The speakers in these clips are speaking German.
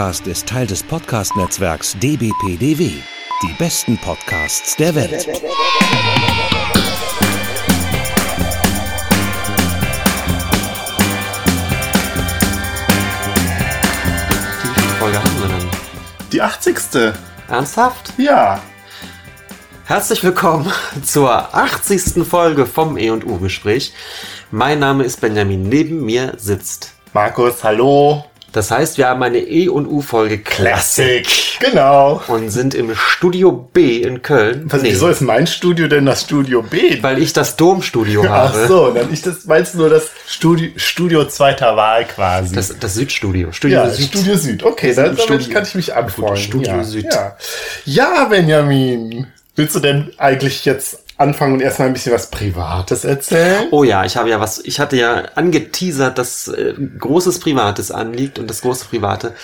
Podcast ist Teil des Podcast-Netzwerks dbpdw. Die besten Podcasts der Welt. Wie viele Folge haben wir denn? Die 80. Ernsthaft? Ja. Herzlich willkommen zur 80. Folge vom E&U-Gespräch. Mein Name ist Benjamin. Neben mir sitzt. Markus, hallo. Das heißt, wir haben eine E&U-Folge Classic Genau. und sind im Studio B in Köln. Was, Wieso ist mein Studio denn das Studio B? Weil ich das Domstudio Ach habe. so, dann ich das meinst nur das Studio, Studio zweiter Wahl quasi. Das, das Südstudio. Studio ja, Süd. Studio Süd. Okay, dann, kann ich mich anfreunden. Studio ja. Süd. Ja. ja, Benjamin. Willst du denn eigentlich jetzt anfangen und erstmal ein bisschen was Privates erzählen? Oh ja, ich habe ja was, ich hatte ja angeteasert, dass äh, großes Privates anliegt und das große Private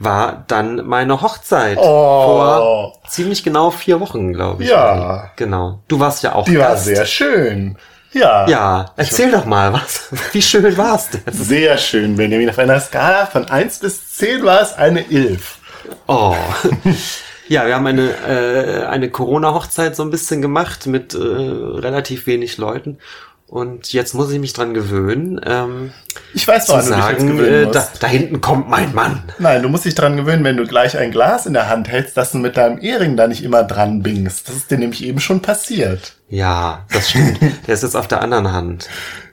war dann meine Hochzeit Oh. vor ziemlich genau vier Wochen, glaube ich. Ja. Genau. Du warst ja auch Die war Gast. sehr schön. Ja. Ja, erzähl doch mal, was? Wie schön war's denn? Sehr schön, Benjamin. Auf einer Skala von 1 bis 10 war es eine 11. Oh. Ja, wir haben eine, äh, eine Corona-Hochzeit so ein bisschen gemacht mit äh, relativ wenig Leuten. Und jetzt muss ich mich dran gewöhnen, ähm, Ich weiß, zu dich jetzt sagen, äh, musst. da, da hinten kommt mein Mann. Nein, du musst dich dran gewöhnen, wenn du gleich ein Glas in der Hand hältst, dass du mit deinem Ehering da nicht immer dran bingst. Das ist dir nämlich eben schon passiert. Ja, das stimmt. Der ist jetzt auf der anderen Hand.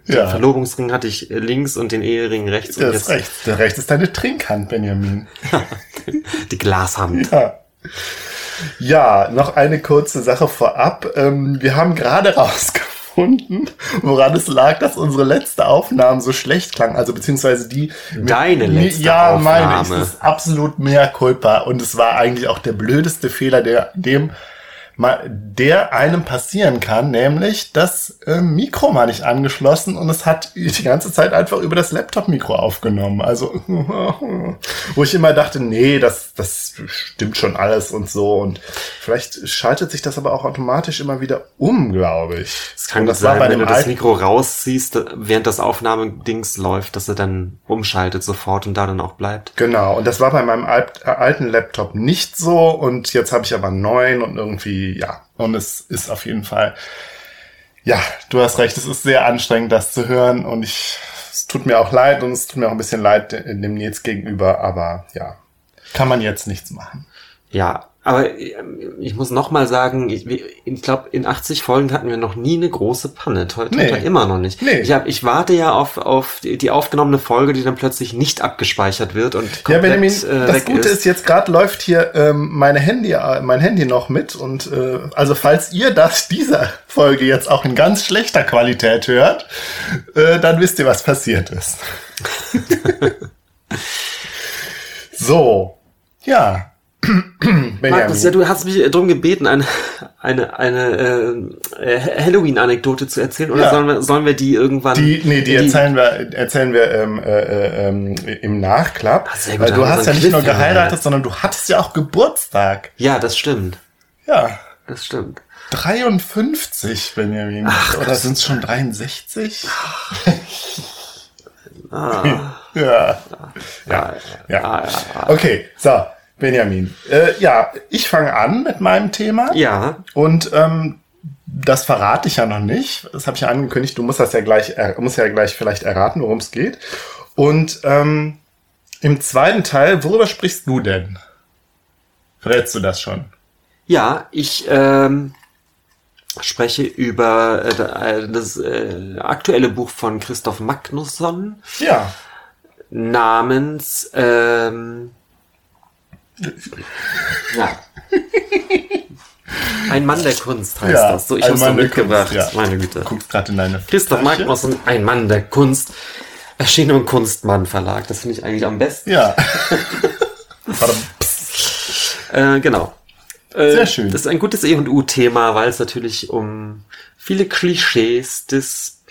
Den Ja. Verlobungsring hatte ich links und den Ehering rechts. Der und ist jetzt rechts. Der rechts ist deine Trinkhand, Benjamin. die Glashand. Ja. Ja, noch eine kurze Sache vorab. Ähm, wir haben gerade rausgefunden, woran es lag, dass unsere letzte Aufnahme so schlecht klang. Also beziehungsweise die. Deine Nee, letzte Ja, meine. Ich, Aufnahme. das ist absolut mehr Culpa. Und es war eigentlich auch der blödeste Fehler, der dem der einem passieren kann, nämlich das äh, Mikro war nicht angeschlossen und es hat die ganze Zeit einfach über das Laptop-Mikro aufgenommen. Also, wo ich immer dachte, nee, das, das stimmt schon alles und so. Und vielleicht schaltet sich das aber auch automatisch immer wieder um, glaube ich. Es kann das sein, wenn du das Mikro rausziehst, während das Aufnahmedings läuft, dass er dann umschaltet sofort und da dann auch bleibt. Genau, und das war bei meinem äh, alten Laptop nicht so und jetzt habe ich aber einen neuen und irgendwie, ja, und es ist auf jeden Fall, ja, du hast recht, es ist sehr anstrengend, das zu hören und ich, es tut mir auch leid und es tut mir auch ein bisschen leid dem Nils gegenüber, aber ja, kann man jetzt nichts machen. Ja, aber ähm, ich muss noch mal sagen, ich, ich glaube, in 80 Folgen hatten wir noch nie eine große Panne. Heute Nee. immer noch nicht. Nee. Ich, hab, ich warte ja auf, auf die, aufgenommene Folge, die dann plötzlich nicht abgespeichert wird und Ja, komplett Benjamin, äh, das Gute ist, jetzt gerade läuft hier ähm, meine Handy, äh, mein Handy noch mit und äh, also falls ihr das dieser Folge jetzt auch in ganz schlechter Qualität hört, äh, dann wisst ihr, was passiert ist. so, ja. Markus, ja, du hast mich darum gebeten, eine, eine, eine äh, äh, Halloween-Anekdote zu erzählen. Oder Ja. sollen, wir, sollen wir die irgendwann... Die, nee, die erzählen wir, erzählen wir ähm, äh, äh, ähm, im Nachklapp. Ah, sehr gut, Weil du hast ja nicht nur Cliffhanger. geheiratet, sondern du hattest ja auch Geburtstag. Ja, das stimmt. Ja. Das stimmt. 53, Benjamin. Oder sind es schon 63? Ah. ja. Ja, Ja. Ah, ja, ja. Okay, so, Benjamin. Äh, ja, ich fange an mit meinem Thema. ja, Und ähm, das verrate ich ja noch nicht. Das habe ich ja angekündigt. Du musst das ja gleich, er, musst ja gleich vielleicht erraten, worum es geht. Und ähm, im zweiten Teil, worüber sprichst du denn? Verrätst du das schon? ja, ich ähm, spreche über äh, äh, das äh, aktuelle Buch von Christoph Magnusson Ja. namens ähm, ja. Ein Mann der Kunst heißt Ja, das. So, ich habe der mitgebracht. Kunst, ja. Meine Güte. Du guckst gerade in deine Christoph Tasche. Magnusson, ein Mann der Kunst, erschienen im Kunstmann Verlag. Das finde ich eigentlich am besten. Ja. Äh, genau. Äh, Sehr schön. Das ist ein gutes E&U-Thema, weil es natürlich um viele Klischees des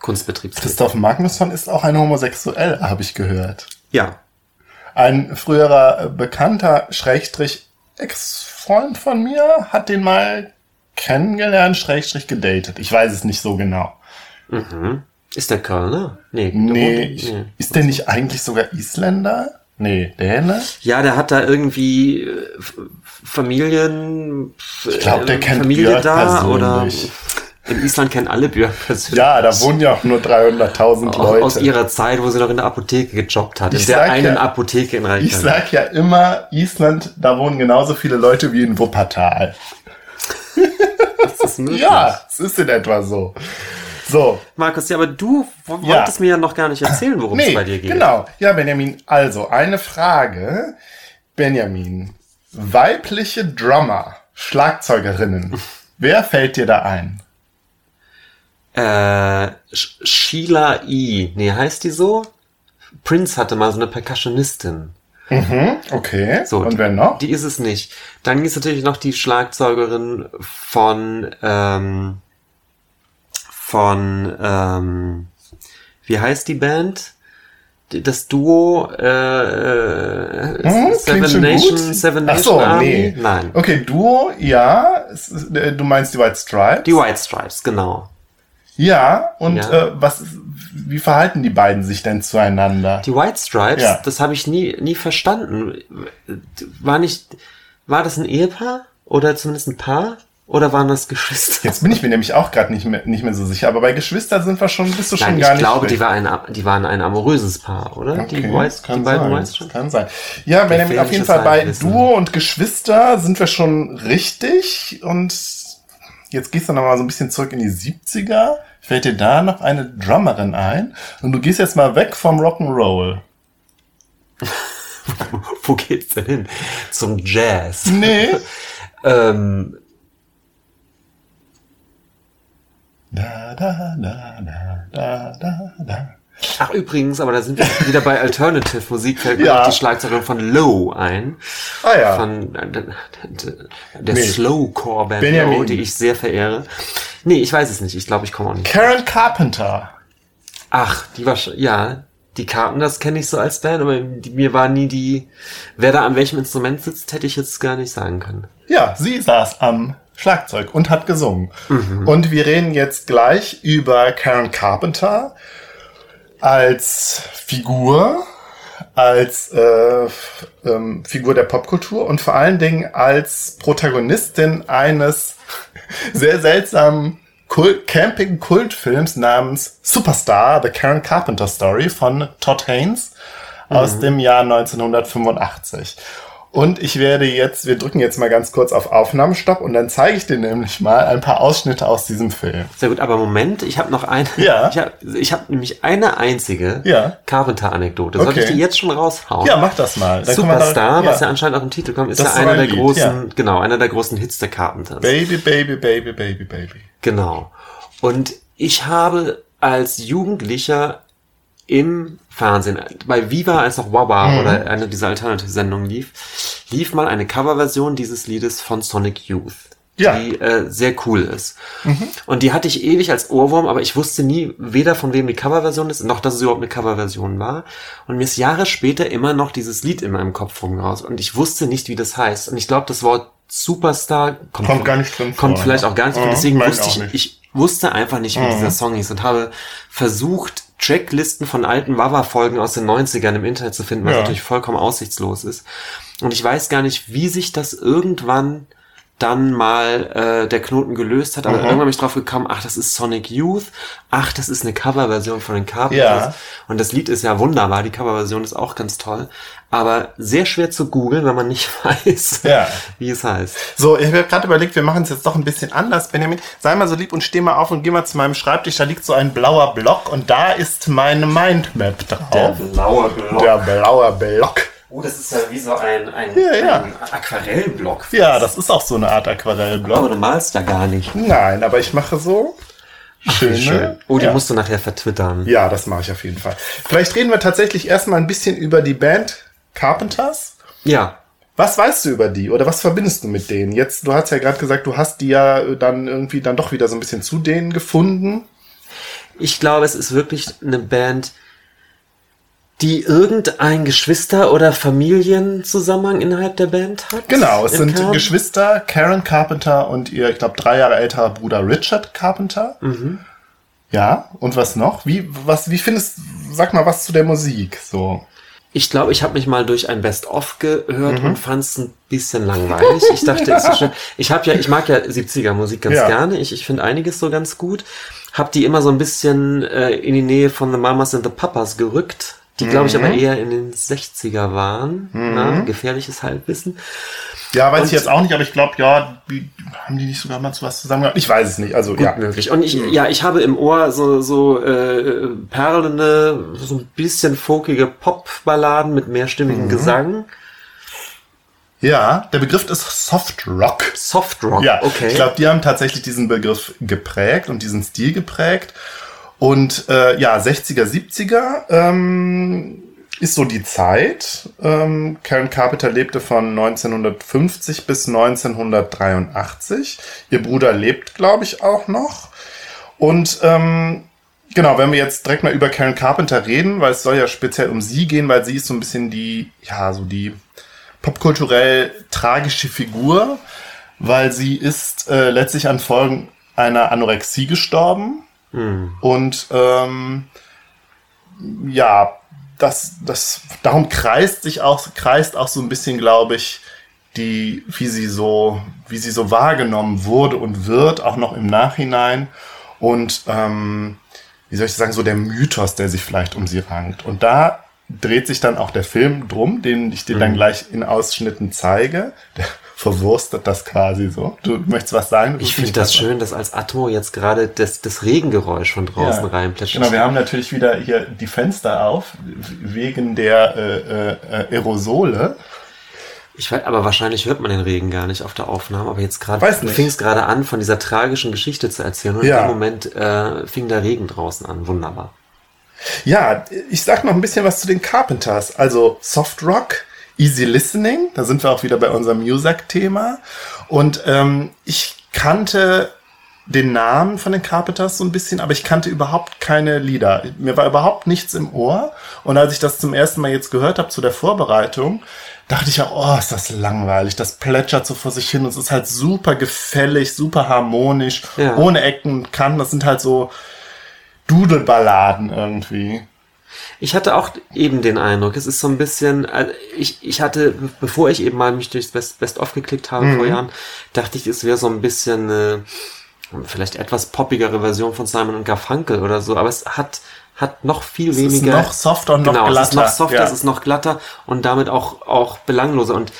Kunstbetriebs geht. Christoph Magnusson ist auch ein Homosexuell, habe ich gehört. Ja. Ein früherer bekannter, Schrägstrich, Ex-Freund von mir hat den mal kennengelernt, Schrägstrich gedatet. Ich weiß es nicht so genau. Mhm. Ist der Kölner? Nee. der Nee, wohnt- ich, ist der nicht eigentlich sogar Isländer? Nee, Däne? Ja, der hat da irgendwie äh, Familien. Ich glaub, der äh, kennt Familie Björk da oder. In Island kennen alle Björk persönlich. Ja, da wohnen ja auch nur 300.000 Aus, Leute. aus ihrer Zeit, wo sie noch in der Apotheke gejobbt hat. Ich in der einen ja- Apotheke in ich Reykjavik. sag ja immer, Island, da wohnen genauso viele Leute wie in Wuppertal. Das ist möglich. Ja, es ist in etwa so. So, Markus, ja, aber du wo- Ja. wolltest mir ja noch gar nicht erzählen, worum es nee, bei dir geht. genau. Ja, Benjamin, also eine Frage. Benjamin, weibliche Drummer, Schlagzeugerinnen, wer fällt dir da ein? Äh, Sh- Sheila E. Nee, heißt die so? Prince hatte mal so eine Percussionistin. Okay, So, und die, wer noch? Die ist es nicht. Dann ist natürlich noch die Schlagzeugerin von, ähm, von, ähm, wie heißt die Band? Das Duo, äh, Hm, Seven Nation, gut. Seven Ach Nation so, Army? nee. Nein. Okay, Duo, ja. Äh, Du meinst die White Stripes? Die White Stripes, genau. Ja, und Ja. Äh, was, wie verhalten die beiden sich denn zueinander? Die White Stripes, Ja. das habe ich nie, nie verstanden. War nicht, war das ein Ehepaar? Oder zumindest ein Paar? Oder waren das Geschwister? Jetzt bin ich mir nämlich auch gerade nicht mehr, nicht mehr so sicher, aber bei Geschwistern sind wir schon, bist du schon Nein, gar ich nicht glaube, die, war ein, die waren ein amoröses Paar, oder? Okay, die, White, kann die beiden sein, White kann sein. Ja, Benjamin, auf jeden Fall bei. Duo und Geschwister sind wir schon richtig und jetzt gehst du noch mal so ein bisschen zurück in die 70er. Fällt dir da noch eine Drummerin ein? Und du gehst jetzt mal weg vom Rock'n'Roll. Wo geht's denn hin? Zum Jazz. Nee. ähm, Da, da, da, da, da, da, da. Ach, übrigens, aber da sind wir wieder bei Alternative Musik, fällt mir Ja. auch die Schlagzeugerin von Low ein. Ah ja. Von äh, der, der. Slowcore-Band. Low, die ich sehr verehre. Nee, ich weiß es nicht. Ich glaube, ich komme auch nicht. Karen Carpenter. Ach, die war schon, ja, die Karten, das kenne ich so als Band, aber mir war nie die, wer da an welchem Instrument sitzt, hätte ich jetzt gar nicht sagen können. Ja, sie saß am Schlagzeug und hat gesungen. Mhm. Und wir reden jetzt gleich über Karen Carpenter als Figur, als äh, ähm, Figur der Popkultur und vor allen Dingen als Protagonistin eines sehr seltsamen Kult Camping-Kultfilms namens Superstar, The Karen Carpenter Story von Todd Haynes aus dem Jahr 1985. Und ich werde jetzt, wir drücken jetzt mal ganz kurz auf Aufnahmestopp und dann zeige ich dir nämlich mal ein paar Ausschnitte aus diesem Film. Sehr gut, aber Moment, ich habe noch eine, Ja. ich habe hab nämlich eine einzige Ja. Carpenter-Anekdote. Soll Okay. ich die jetzt schon raushauen? Ja, mach das mal. Dann wir da- Superstar, ja. was ja anscheinend auch im Titel kommt, ist Das ja einer ein der Lied, großen, genau, einer der großen Hits der Carpenters. Baby, baby, baby, baby, baby. Genau. Und ich habe als Jugendlicher im Fernsehen, bei Viva, als noch Wawa Mhm. oder eine dieser Alternative-Sendungen lief, lief mal eine Coverversion dieses Liedes von Sonic Youth. Ja. Mhm. Die äh, sehr cool ist. Und die hatte ich ewig als Ohrwurm, aber ich wusste nie weder von wem die Coverversion ist, noch dass es überhaupt eine Coverversion war. Und mir ist Jahre später immer noch dieses Lied in meinem Kopf rumraus. Und ich wusste nicht, wie das heißt. Und ich glaube, das Wort Superstar Kommt gar nicht drin Kommt vor, vielleicht ne? auch gar nicht Ja, vor. Deswegen mein wusste ich, ich wusste einfach nicht, wie dieser Song hieß und habe versucht, Tracklisten von alten Wawa-Folgen aus den 90ern im Internet zu finden, was Ja. natürlich vollkommen aussichtslos ist. Und ich weiß gar nicht, wie sich das irgendwann dann mal äh, der Knoten gelöst hat, aber irgendwann bin ich drauf gekommen, ach, das ist Sonic Youth, ach, das ist eine Coverversion von den Carpenters. Ja. Und das Lied ist ja wunderbar, die Coverversion ist auch ganz toll, aber sehr schwer zu googeln, wenn man nicht weiß, Ja. wie es heißt. So, ich habe gerade überlegt, wir machen es jetzt doch ein bisschen anders, Benjamin. Sei mal so lieb und steh mal auf und geh mal zu meinem Schreibtisch. Da liegt so ein blauer Block und da ist meine Mindmap drauf. blaue Block. Der blaue Block. Oh, das ist ja wie so ein, ein, Ja, ja. ein Aquarellblock. Ja, das ist auch so eine Art Aquarellblock. Aber du malst ja gar nicht. Nein, aber ich mache so schöne. Schön. Oh, die ja. musst du nachher vertwittern. ja, das mache ich auf jeden Fall. Vielleicht reden wir tatsächlich erstmal ein bisschen über die Band Carpenters. Ja. Was weißt du über die oder was verbindest du mit denen? Jetzt, du hast ja gerade gesagt, du hast die ja äh, dann irgendwie dann doch wieder so ein bisschen zu denen gefunden. Ich glaube, es ist wirklich eine Band, die irgendein Geschwister- oder Familienzusammenhang innerhalb der Band hat. Genau, es sind Kern. Geschwister Karen Carpenter und ihr, ich glaube, drei Jahre älterer Bruder Richard Carpenter. Mhm. Ja, und was noch? Wie, was, wie findest, sag mal was zu der Musik, so. Ich glaube, ich habe mich mal durch ein Best-of gehört mhm. und fand es ein bisschen langweilig. Ich dachte, ja. ist so ich habe ja, ich mag ja 70er Musik ganz ja. gerne. Ich, ich finde einiges so ganz gut. Hab die immer so ein bisschen äh, in die Nähe von The Mamas and the Papas gerückt, die glaube ich aber mhm. eher in den 60er waren. Mhm. Na, gefährliches Halbwissen. Ja, weiß und, ich jetzt auch nicht, aber ich glaube, ja, wie, haben die nicht sogar mal zu was zusammen gehabt? Ich weiß es nicht. Also gut ja. möglich. Und ich, ja, ich habe im Ohr so so äh, perlende, so ein bisschen folkige Popballaden mit mehrstimmigem mhm. Gesang. Ja, der Begriff ist Soft Rock. Soft Rock, ja, okay. Ich glaube, die haben tatsächlich diesen Begriff geprägt und diesen Stil geprägt. Und äh, ja, 60er, 70er ähm, ist so die Zeit. Ähm, Karen Carpenter lebte von 1950 bis 1983. Ihr Bruder lebt, glaube ich, auch noch. Und ähm, genau, wenn wir jetzt direkt mal über Karen Carpenter reden, weil es soll ja speziell um sie gehen, weil sie ist so ein bisschen die, ja, so die popkulturell tragische Figur, weil sie ist äh, letztlich an Folgen einer Anorexie gestorben. Mhm. Und ähm, ja, das, das, darum kreist sich auch, kreist auch so ein bisschen, glaube ich, die, wie sie so, wie sie so wahrgenommen wurde und wird, auch noch im Nachhinein. Und ähm, wie soll ich sagen, so der Mythos, der sich vielleicht um sie rankt. Und da dreht sich dann auch der Film drum, den ich dir mhm. dann gleich in Ausschnitten zeige. Der verwurstet das quasi so. Du möchtest was sagen? Ich finde das schön, dass als Atmo jetzt gerade das, das Regengeräusch von draußen ja. reinplätschert. Genau, wir haben natürlich wieder hier die Fenster auf, wegen der äh, äh, Aerosole. Ich weiß, aber wahrscheinlich hört man den Regen gar nicht auf der Aufnahme, aber jetzt gerade fing es gerade an, von dieser tragischen Geschichte zu erzählen und ja. in dem Moment äh, fing der Regen draußen an. Wunderbar. Ja, ich sag noch ein bisschen was zu den Carpenters. Also Soft Rock, Easy Listening, da sind wir auch wieder bei unserem Music-Thema. Und ähm, ich kannte den Namen von den Carpenters so ein bisschen, aber ich kannte überhaupt keine Lieder. Mir war überhaupt nichts im Ohr. Und als ich das zum ersten Mal jetzt gehört habe zu der Vorbereitung, dachte ich ja, oh, ist das langweilig. Das plätschert so vor sich hin und es ist halt super gefällig, super harmonisch, ja. ohne Ecken und Kanten. Das sind halt so Dudelballaden irgendwie. Ich hatte auch eben den Eindruck, es ist so ein bisschen, also ich, ich hatte, bevor ich eben mal mich durchs Best, Best of geklickt habe mhm. vor Jahren, dachte ich, es wäre so ein bisschen äh, vielleicht etwas poppigere Version von Simon und Garfunkel oder so, aber es hat hat noch viel es weniger. Ist noch softer und noch genau, glatter. Es ist noch softer, ja. es ist noch glatter und damit auch auch belangloser und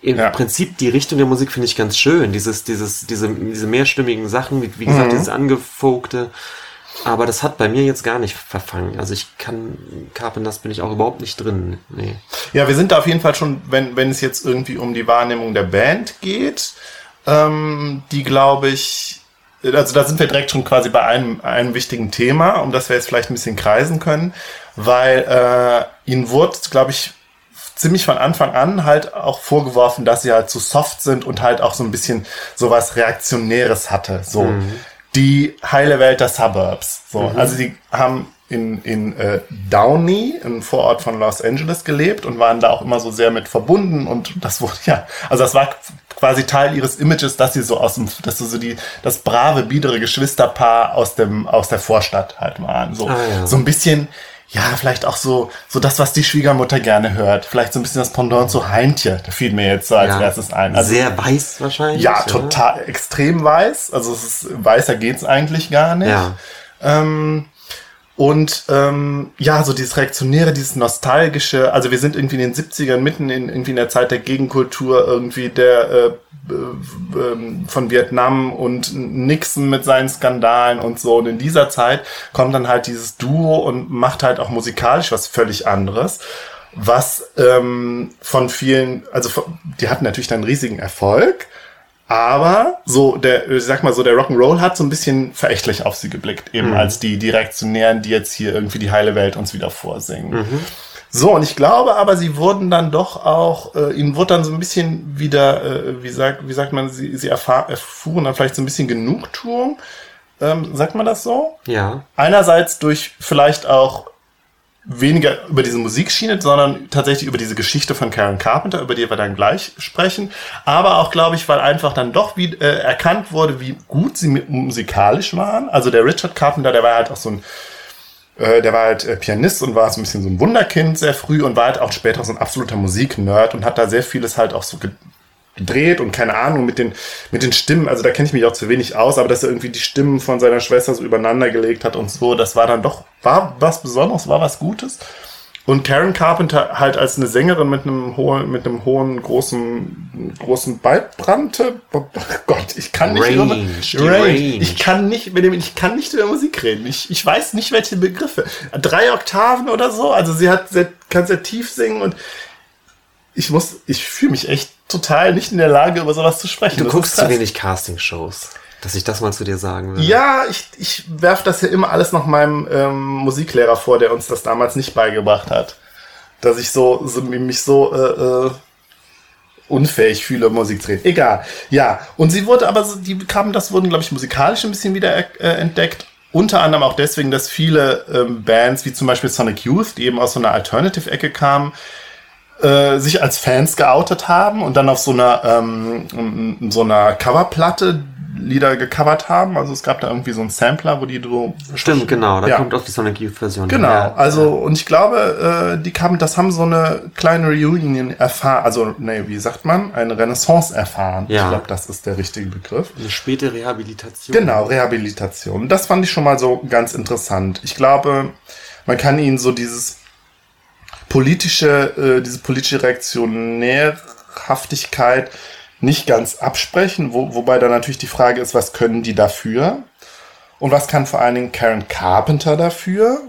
im ja. Prinzip die Richtung der Musik finde ich ganz schön. Dieses, dieses, diese, diese mehrstimmigen Sachen, wie, wie gesagt, mhm. dieses angefogte, aber das hat bei mir jetzt gar nicht verfangen. Also ich kann, Carpenters bin ich auch überhaupt nicht drin. Nee. Ja, wir sind da auf jeden Fall schon, wenn, wenn es jetzt irgendwie um die Wahrnehmung der Band geht, ähm, die glaube ich, also da sind wir direkt schon quasi bei einem, einem wichtigen Thema, um das wir jetzt vielleicht ein bisschen kreisen können, weil äh, ihnen wurde, glaube ich, ziemlich von Anfang an halt auch vorgeworfen, dass sie halt zu soft sind und halt auch so ein bisschen sowas Reaktionäres hatte. So. Mhm die heile Welt der Suburbs. So, mhm. Also die haben in, in äh, Downey, im Vorort von Los Angeles, gelebt und waren da auch immer so sehr mit verbunden und das wurde, ja, also das war quasi Teil ihres Images, dass sie so aus dem, dass sie so die, das brave, biedere Geschwisterpaar aus dem, aus der Vorstadt halt waren. So, ah, ja. so ein bisschen, ja, vielleicht auch so, so das, was die Schwiegermutter gerne hört. Vielleicht so ein bisschen das Pendant zu Heintje. Da fiel mir jetzt so als ja, erstes ein. Also, sehr weiß wahrscheinlich. Ja, total, oder? extrem weiß. Also es ist, weißer geht's eigentlich gar nicht. Ja. Ähm, und ähm, ja, so dieses Reaktionäre, dieses Nostalgische, also wir sind irgendwie in den 70ern, mitten in irgendwie in der Zeit der Gegenkultur, irgendwie der äh, äh, von Vietnam und Nixon mit seinen Skandalen und so. Und in dieser Zeit kommt dann halt dieses Duo und macht halt auch musikalisch was völlig anderes was ähm, von vielen, also die hatten natürlich dann riesigen Erfolg, aber so der, ich sag mal so, der Rock'n'Roll hat so ein bisschen verächtlich auf sie geblickt, eben mhm. als die, die Reaktionären, die jetzt hier irgendwie die heile Welt uns wieder vorsingen. Mhm. So, und ich glaube aber, sie wurden dann doch auch, äh, ihnen wurde dann so ein bisschen wieder, äh, wie, sagt, wie sagt man, sie, sie erfahr, erfuhren dann vielleicht so ein bisschen Genugtuung. Ähm, sagt man das so? Ja. Einerseits durch vielleicht auch weniger über diese Musikschiene, sondern tatsächlich über diese Geschichte von Karen Carpenter, über die wir dann gleich sprechen. Aber auch, glaube ich, weil einfach dann doch wie, äh, erkannt wurde, wie gut sie musikalisch waren. Also der Richard Carpenter, der war halt auch so ein Äh, der war halt äh, Pianist und war so ein bisschen so ein Wunderkind sehr früh und war halt auch später so ein absoluter Musiknerd und hat da sehr vieles halt auch so gedreht und keine Ahnung mit den, mit den Stimmen, also da kenne ich mich auch zu wenig aus, aber dass er irgendwie die Stimmen von seiner Schwester so übereinander gelegt hat und so, das war dann doch, war was Besonderes, war was Gutes. Und Karen Carpenter halt als eine Sängerin mit einem hohen, mit einem hohen, großen, großen Baldbrante. Oh Gott, ich kann nicht Range, über, Range. Ich kann nicht, mit dem, ich kann nicht über Musik reden. Ich, ich weiß nicht, welche Begriffe. Drei Oktaven oder so. Also sie hat, sehr, kann sehr tief singen und ich muss, ich fühle mich echt total nicht in der Lage, über sowas zu sprechen. Du Das guckst zu wenig Castingshows, dass ich das mal zu dir sagen will. Ja, ich, ich werf das ja immer alles noch meinem ähm, Musiklehrer vor, der uns das damals nicht beigebracht hat. Dass ich so, so mich so äh, äh, unfähig fühle, Musik zu reden. Egal. Ja, und sie wurde aber, so, die kamen, das wurden, glaube ich, musikalisch ein bisschen wieder äh, entdeckt. Unter anderem auch deswegen, dass viele ähm, Bands, wie zum Beispiel Sonic Youth, die eben aus so einer Alternative-Ecke kamen, äh, sich als Fans geoutet haben und dann auf so einer, ähm, so einer Coverplatte Lieder gecovert haben. Also es gab da irgendwie so einen Sampler, wo die so. Stimmt, genau. Da Ja. kommt auch die Sonic Youth Version. Genau, her. also und ich glaube, äh, die kamen, das haben so eine kleine Reunion erfahren, also nee, wie sagt man, eine Renaissance erfahren. Ja. Ich glaube, das ist der richtige Begriff. Eine späte Rehabilitation. Genau, Rehabilitation. Das fand ich schon mal so ganz interessant. Ich glaube, man kann ihnen so dieses politische, äh, diese politische Reaktionärhaftigkeit nicht ganz absprechen, wo, wobei dann natürlich die Frage ist, was können die dafür? Und was kann vor allen Dingen Karen Carpenter dafür?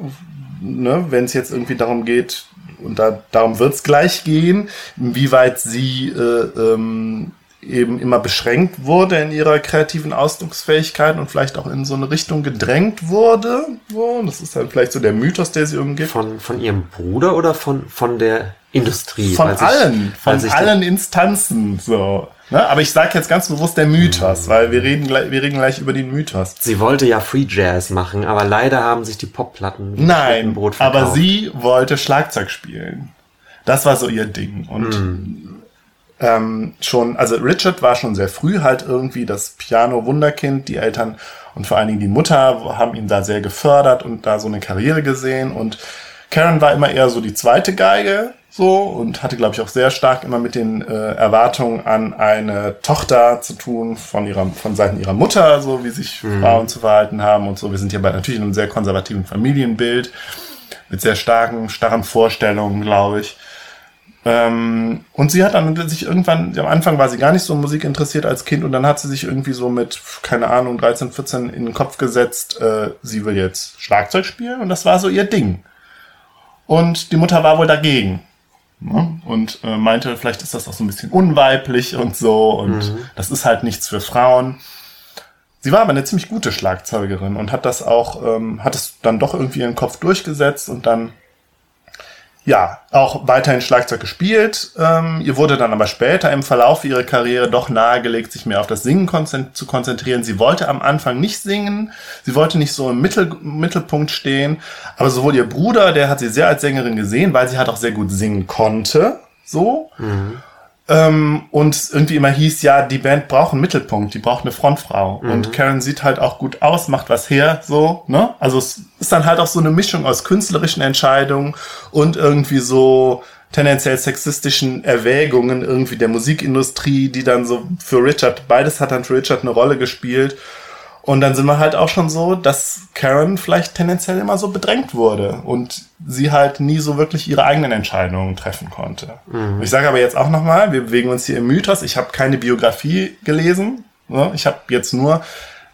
Ne, wenn es jetzt irgendwie darum geht, und da, darum wird es gleich gehen, inwieweit sie äh, ähm, eben immer beschränkt wurde in ihrer kreativen Ausdrucksfähigkeit und vielleicht auch in so eine Richtung gedrängt wurde. So, das ist dann vielleicht so der Mythos, der sie umgibt. Von, von ihrem Bruder oder von, von der Industrie? Von allen, von allen Instanzen. So. Ne? Aber ich sage jetzt ganz bewusst der Mythos, weil wir reden, gleich- wir reden gleich über den Mythos. Sie wollte ja Free Jazz machen, aber leider haben sich die Popplatten Nein, aber sie wollte Schlagzeug spielen. Das war so ihr Ding. Und Hm. Ähm, schon, also Richard war schon sehr früh halt irgendwie das Piano-Wunderkind. Die Eltern und vor allen Dingen die Mutter haben ihn da sehr gefördert und da so eine Karriere gesehen. Und Karen war immer eher so die zweite Geige so und hatte, glaube ich, auch sehr stark immer mit den äh, Erwartungen an eine Tochter zu tun von ihrer, von Seiten ihrer Mutter, so wie sich Frauen zu verhalten haben und so. Wir sind hier bei natürlich in einem sehr konservativen Familienbild mit sehr starken, starren Vorstellungen, glaube ich. Ähm, und sie hat dann sich irgendwann, am Anfang war sie gar nicht so Musik interessiert als Kind und dann hat sie sich irgendwie so mit, keine Ahnung, 13, 14 in den Kopf gesetzt, äh, sie will jetzt Schlagzeug spielen und das war so ihr Ding. Und die Mutter war wohl dagegen. Ne? Und äh, meinte, vielleicht ist das auch so ein bisschen unweiblich und so und das ist halt nichts für Frauen. Sie war aber eine ziemlich gute Schlagzeugerin und hat das auch, ähm, hat es dann doch irgendwie in den Kopf durchgesetzt und dann ja, auch weiterhin Schlagzeug gespielt. Ähm, ihr wurde dann aber später im Verlauf ihrer Karriere doch nahegelegt, sich mehr auf das Singen konzent zu konzentrieren. Sie wollte am Anfang nicht singen, sie wollte nicht so im Mittel Mittelpunkt stehen, aber sowohl ihr Bruder, der hat sie sehr als Sängerin gesehen, weil sie halt auch sehr gut singen konnte, so. Ähm, und irgendwie immer hieß, ja, die Band braucht einen Mittelpunkt, die braucht eine Frontfrau. Und Karen sieht halt auch gut aus, macht was her, so, ne? Also es ist dann halt auch so eine Mischung aus künstlerischen Entscheidungen und irgendwie so tendenziell sexistischen Erwägungen irgendwie der Musikindustrie, die dann so für Richard, beides hat dann für Richard eine Rolle gespielt. Und dann sind wir halt auch schon so, dass Karen vielleicht tendenziell immer so bedrängt wurde und sie halt nie so wirklich ihre eigenen Entscheidungen treffen konnte. Ich sage aber jetzt auch nochmal, wir bewegen uns hier im Mythos. Ich habe keine Biografie gelesen. ne? Ich habe jetzt nur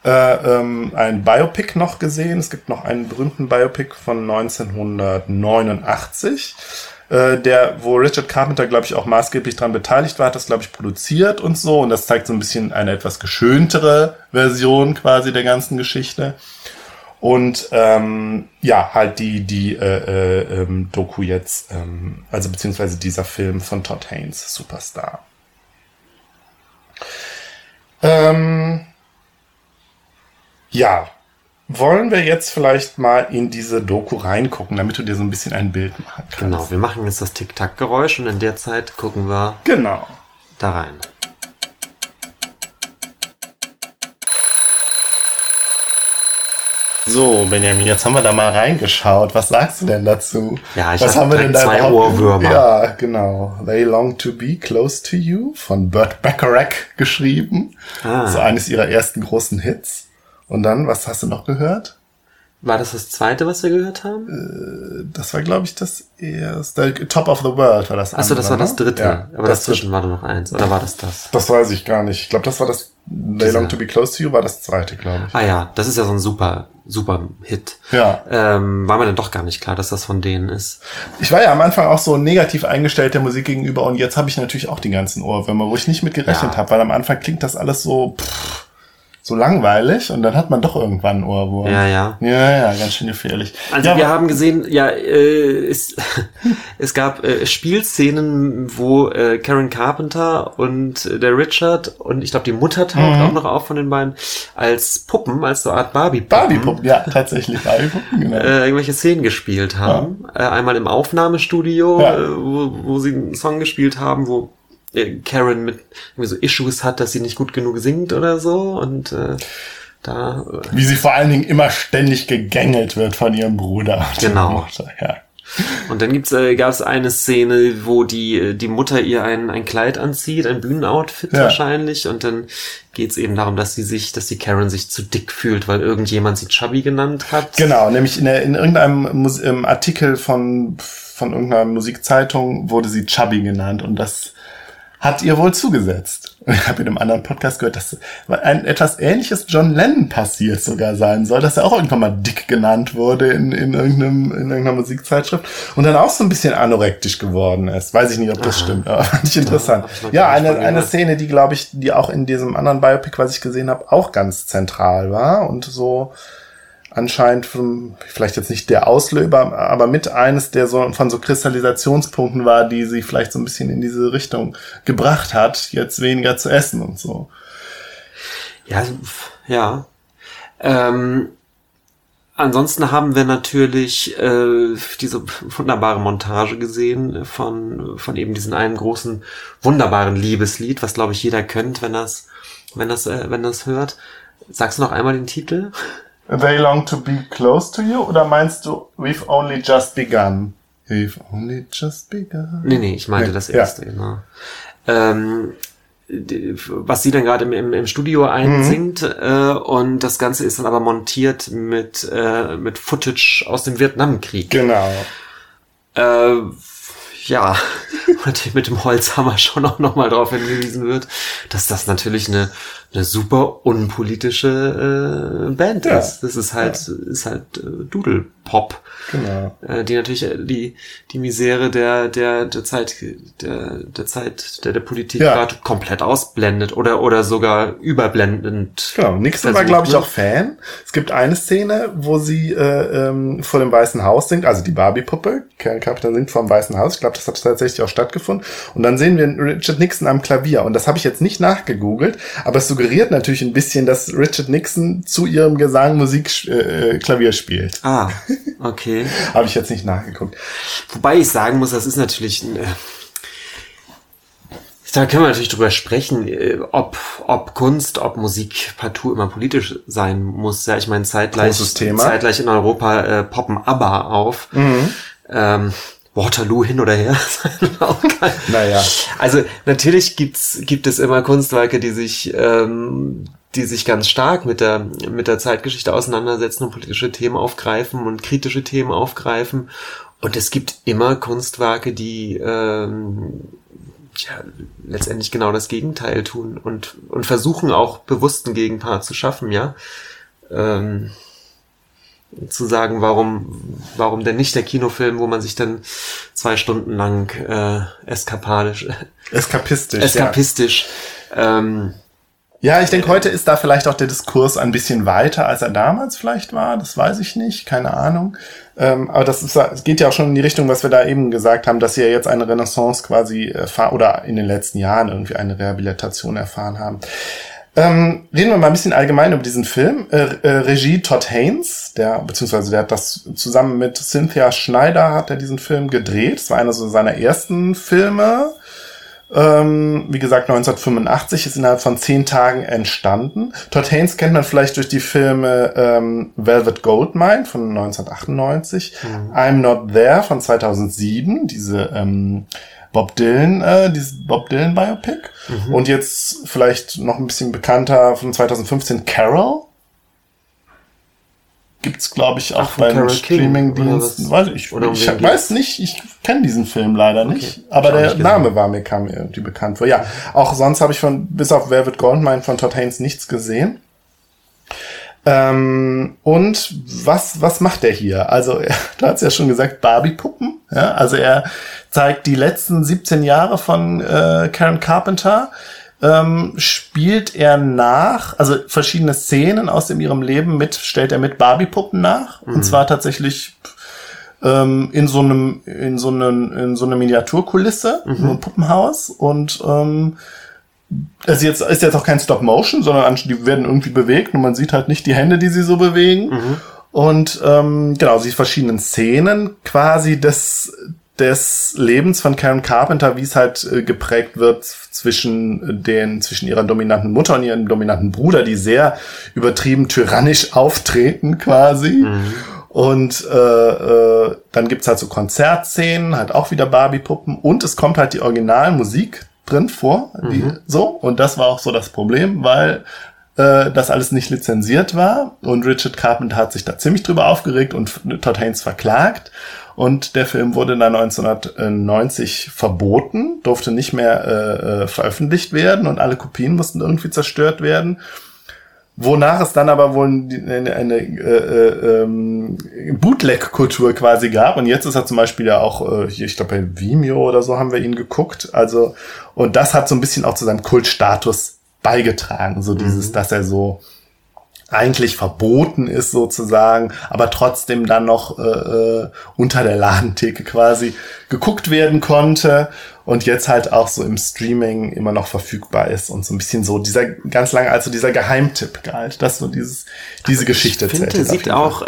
äh, ähm, ein Biopic noch gesehen. Es gibt noch einen berühmten Biopic von 1989 äh, der, wo Richard Carpenter, glaube ich, auch maßgeblich dran beteiligt war, hat das, glaube ich, produziert und so. Und das zeigt so ein bisschen eine etwas geschöntere Version quasi der ganzen Geschichte. Und ähm, ja, halt die, die äh, äh, ähm, Doku jetzt, ähm, also beziehungsweise dieser Film von Todd Haynes, Superstar. Ähm, ja, wollen wir jetzt vielleicht mal in diese Doku reingucken, damit du dir so ein bisschen ein Bild machen kannst. Genau, wir machen jetzt das Tick-Tack-Geräusch und in der Zeit gucken wir Genau. da rein. So, Benjamin, jetzt haben wir da mal reingeschaut. Was sagst du denn dazu? Ja, ich Was hab haben wir denn da zwei Ohrwürmer. Ja, genau. They Long to Be Close to You von Burt Bacharach geschrieben. Ah. So eines ihrer ersten großen Hits. Und dann, was hast du noch gehört? War das das zweite, was wir gehört haben? Das war, glaube ich, das erste. Top of the World war das Achso, das war das ne? dritte. Ja, Aber das dazwischen war nur noch eins. Oder war das das? Das weiß ich gar nicht. Ich glaube, das war das They Long to Be Close to You war das zweite, glaube ich. Ah ja, das ist ja so ein super, super Hit. Ja. Ähm, war mir dann doch gar nicht klar, dass das von denen ist. Ich war ja am Anfang auch so negativ eingestellt der Musik gegenüber und jetzt habe ich natürlich auch die ganzen Ohrwürmer, wo ich nicht mit gerechnet Ja. habe, weil am Anfang klingt das alles so pff, so langweilig und dann hat man doch irgendwann einen Ohrwurm. Ja, ja. Ja, ja, ganz schön gefährlich. Also ja, wir haben gesehen, ja, äh, es, es gab äh, Spielszenen, wo äh, Karen Carpenter und äh, der Richard und ich glaube die Mutter taucht auch noch auf von den beiden als Puppen, als so eine Art Barbie Barbie-Puppen, ja, tatsächlich Barbie-Puppen, genau. äh, irgendwelche Szenen gespielt haben. Äh, einmal im Aufnahmestudio, Ja. äh, wo, wo sie einen Song gespielt haben, wo äh, Karen mit irgendwie so Issues hat, dass sie nicht gut genug singt oder so und äh, da äh, Wie sie vor allen Dingen immer ständig gegängelt wird von ihrem Bruder. Genau. Ja. Und dann gibt's, äh, gab es eine Szene, wo die, äh, die Mutter ihr ein, ein Kleid anzieht, ein Bühnenoutfit Ja. wahrscheinlich. Und dann geht's eben darum, dass sie sich, dass die Karen sich zu dick fühlt, weil irgendjemand sie Chubby genannt hat. Genau, nämlich in, der, in irgendeinem Mus Artikel von, von irgendeiner Musikzeitung wurde sie Chubby genannt und das hat ihr wohl zugesetzt. Ich habe in einem anderen Podcast gehört, dass ein etwas ähnliches John Lennon passiert sogar sein soll, dass er auch irgendwann mal dick genannt wurde in, in, irgendeinem, in irgendeiner Musikzeitschrift und dann auch so ein bisschen anorektisch geworden ist. Weiß ich nicht, ob das stimmt, aber fand ich interessant. Ja, nicht eine, eine. Szene, die, glaube ich, die auch in diesem anderen Biopic, was ich gesehen habe, auch ganz zentral war und so anscheinend von, vielleicht jetzt nicht der Auslöser, aber mit eines der so von so Kristallisationspunkten war, die sie vielleicht so ein bisschen in diese Richtung gebracht hat, jetzt weniger zu essen und so. Ja, pf, ja. Ähm, ansonsten haben wir natürlich äh, diese wunderbare Montage gesehen von, von eben diesen einen großen, wunderbaren Liebeslied, was glaube ich jeder kennt, wenn das, wenn das, äh, wenn das hört. Sagst du noch einmal den Titel? They long to be close to you oder meinst du We've only just begun? We've only just begun. Nee, nee, ich meinte Nee, das ja. erste, genau. Ähm, was sie dann gerade im, im, im Studio einsingt äh, und das Ganze ist dann aber montiert mit, äh, mit Footage aus dem Vietnamkrieg. Genau. Äh, ja, natürlich mit dem Holzhammer schon auch nochmal darauf hingewiesen wird, dass das natürlich eine, eine super unpolitische äh, Band Ja. ist. Das ist halt, ist halt äh, Doodle-Pop. Genau. Äh, die natürlich äh, die, die Misere der, der, der Zeit, der, der Zeit, der, der Politik Ja. gerade komplett ausblendet oder, oder sogar überblendend. Genau, Nixon war, glaube ich, auch Fan. Es gibt eine Szene, wo sie äh, ähm, vor dem Weißen Haus singt, also die Barbie-Puppe. Karen Carpenter singt vor dem Weißen Haus. Ich glaube, das hat tatsächlich auch stattgefunden. Und dann sehen wir Richard Nixon am Klavier. Und das habe ich jetzt nicht nachgegoogelt, aber es suggeriert natürlich ein bisschen, dass Richard Nixon zu ihrem Gesang Musik äh, Klavier spielt. Ah, okay. Habe ich jetzt nicht nachgeguckt. Wobei ich sagen muss, das ist natürlich, ein, äh, da können wir natürlich drüber sprechen, äh, ob, ob Kunst, ob Musik partout immer politisch sein muss. Ja, ich meine, zeitgleich, zeitgleich in Europa äh, poppen ABBA auf. Ähm, Waterloo hin oder her. Naja. Also natürlich gibt's, gibt es immer Kunstwerke, die sich, ähm, die sich ganz stark mit der, mit der Zeitgeschichte auseinandersetzen und politische Themen aufgreifen und kritische Themen aufgreifen. Und es gibt immer Kunstwerke, die ähm, ja, letztendlich genau das Gegenteil tun und, und versuchen auch bewussten Gegenpart zu schaffen, ja. Ähm, zu sagen, warum, warum denn nicht der Kinofilm, wo man sich dann zwei Stunden lang äh, eskapadisch, Eskapistisch. eskapistisch ähm, Ja, ich denke, heute ist da vielleicht auch der Diskurs ein bisschen weiter, als er damals vielleicht war. Das weiß ich nicht, keine Ahnung. Ähm, aber das ist, es geht ja auch schon in die Richtung, was wir da eben gesagt haben, dass sie ja jetzt eine Renaissance quasi erfahren oder in den letzten Jahren irgendwie eine Rehabilitation erfahren haben. Ähm, reden wir mal ein bisschen allgemein über diesen Film. Äh, äh, Regie Todd Haynes, der, beziehungsweise der hat das zusammen mit Cynthia Schneider hat er diesen Film gedreht. Es war einer so seiner ersten Filme. Ähm, wie gesagt, 1985 ist innerhalb von zehn Tagen entstanden. Todd Haynes kennt man vielleicht durch die Filme ähm, Velvet Goldmine von 1998, mhm. I'm Not There von 2007, diese ähm, Bob Dylan, äh, dieses Bob Dylan Biopic. Mhm. Und jetzt vielleicht noch ein bisschen bekannter von 2015 Carol gibt's glaube ich auch Ach, beim Streamingdiensten. Weiß ich, oder ich, ich weiß nicht, ich kenne diesen Film leider okay. nicht, aber der nicht Name war mir kam mir irgendwie bekannt vor. Ja, auch sonst habe ich von bis auf Velvet Goldmine von Todd Haynes nichts gesehen. Ähm, und was was macht er hier? Also er da hat's ja schon gesagt Barbie Puppen. Ja, also er zeigt die letzten 17 Jahre von äh, Karen Carpenter ähm, spielt er nach, also verschiedene Szenen aus dem, ihrem Leben mit, stellt er mit Barbie-Puppen nach. Mhm. Und zwar tatsächlich ähm, in so einem, in so einem, in so einer Miniaturkulisse, mhm. so einem Puppenhaus. Und ähm, es jetzt, ist jetzt auch kein Stop-Motion, sondern die werden irgendwie bewegt und man sieht halt nicht die Hände, die sie so bewegen. Mhm. Und ähm, genau, sie verschiedenen Szenen quasi des des Lebens von Karen Carpenter, wie es halt äh, geprägt wird zwischen den, zwischen ihrer dominanten Mutter und ihrem dominanten Bruder, die sehr übertrieben tyrannisch auftreten quasi. Mhm. Und äh, äh, dann gibt's halt so Konzertszenen, halt auch wieder Barbie-Puppen und es kommt halt die Originalmusik drin vor, die, mhm. so. Und das war auch so das Problem, weil äh, das alles nicht lizenziert war und Richard Carpenter hat sich da ziemlich drüber aufgeregt und Todd Haynes verklagt. Und der Film wurde dann 1990 verboten, durfte nicht mehr äh, äh, veröffentlicht werden und alle Kopien mussten irgendwie zerstört werden. Wonach es dann aber wohl eine, eine äh, äh, ähm, Bootleg-Kultur quasi gab. Und jetzt ist er zum Beispiel ja auch, äh, ich glaube bei Vimeo oder so haben wir ihn geguckt. Also, und das hat so ein bisschen auch zu seinem Kultstatus beigetragen. So dieses, mhm. dass er so eigentlich verboten ist sozusagen, aber trotzdem dann noch äh, äh, unter der Ladentheke quasi geguckt werden konnte und jetzt halt auch so im Streaming immer noch verfügbar ist und so ein bisschen so dieser ganz lange also dieser Geheimtipp galt, dass so dieses diese also Geschichte ich finde, sieht auch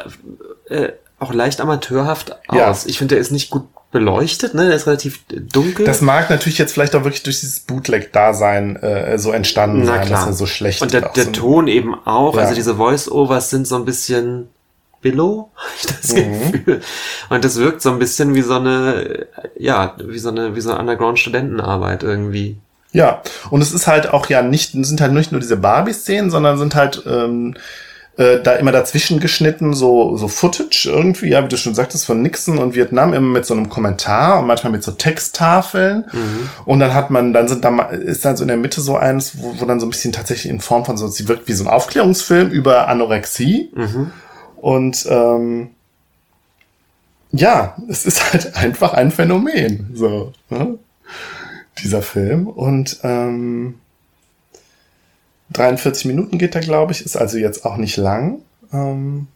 äh, auch leicht amateurhaft aus. Ja. Ich finde, er ist nicht gut beleuchtet, ne? Der ist relativ dunkel. Das mag natürlich jetzt vielleicht auch wirklich durch dieses Bootleg-Dasein äh, so entstanden Na sein, klar. dass er so schlecht Und der, der so Ton eben auch, ja. also diese Voice-Overs sind so ein bisschen Billow, habe ich das mhm. Gefühl. Und das wirkt so ein bisschen wie so eine, ja, wie so eine, wie so eine Underground-Studentenarbeit irgendwie. Ja, und es ist halt auch ja nicht, sind halt nicht nur diese Barbie-Szenen, sondern sind halt ähm, äh, da immer dazwischen geschnitten, so, so Footage irgendwie, ja, wie du schon sagtest, von Nixon und Vietnam, immer mit so einem Kommentar und manchmal mit so Texttafeln. Mhm. Und dann hat man, dann sind da, ist dann so in der Mitte so eins, wo, wo dann so ein bisschen tatsächlich in Form von so, sie wirkt wie so ein Aufklärungsfilm über Anorexie. Mhm. Und ähm, ja, es ist halt einfach ein Phänomen, so, ne? dieser Film. Und ähm, 43 Minuten geht er, glaube ich, ist also jetzt auch nicht lang. Ähm,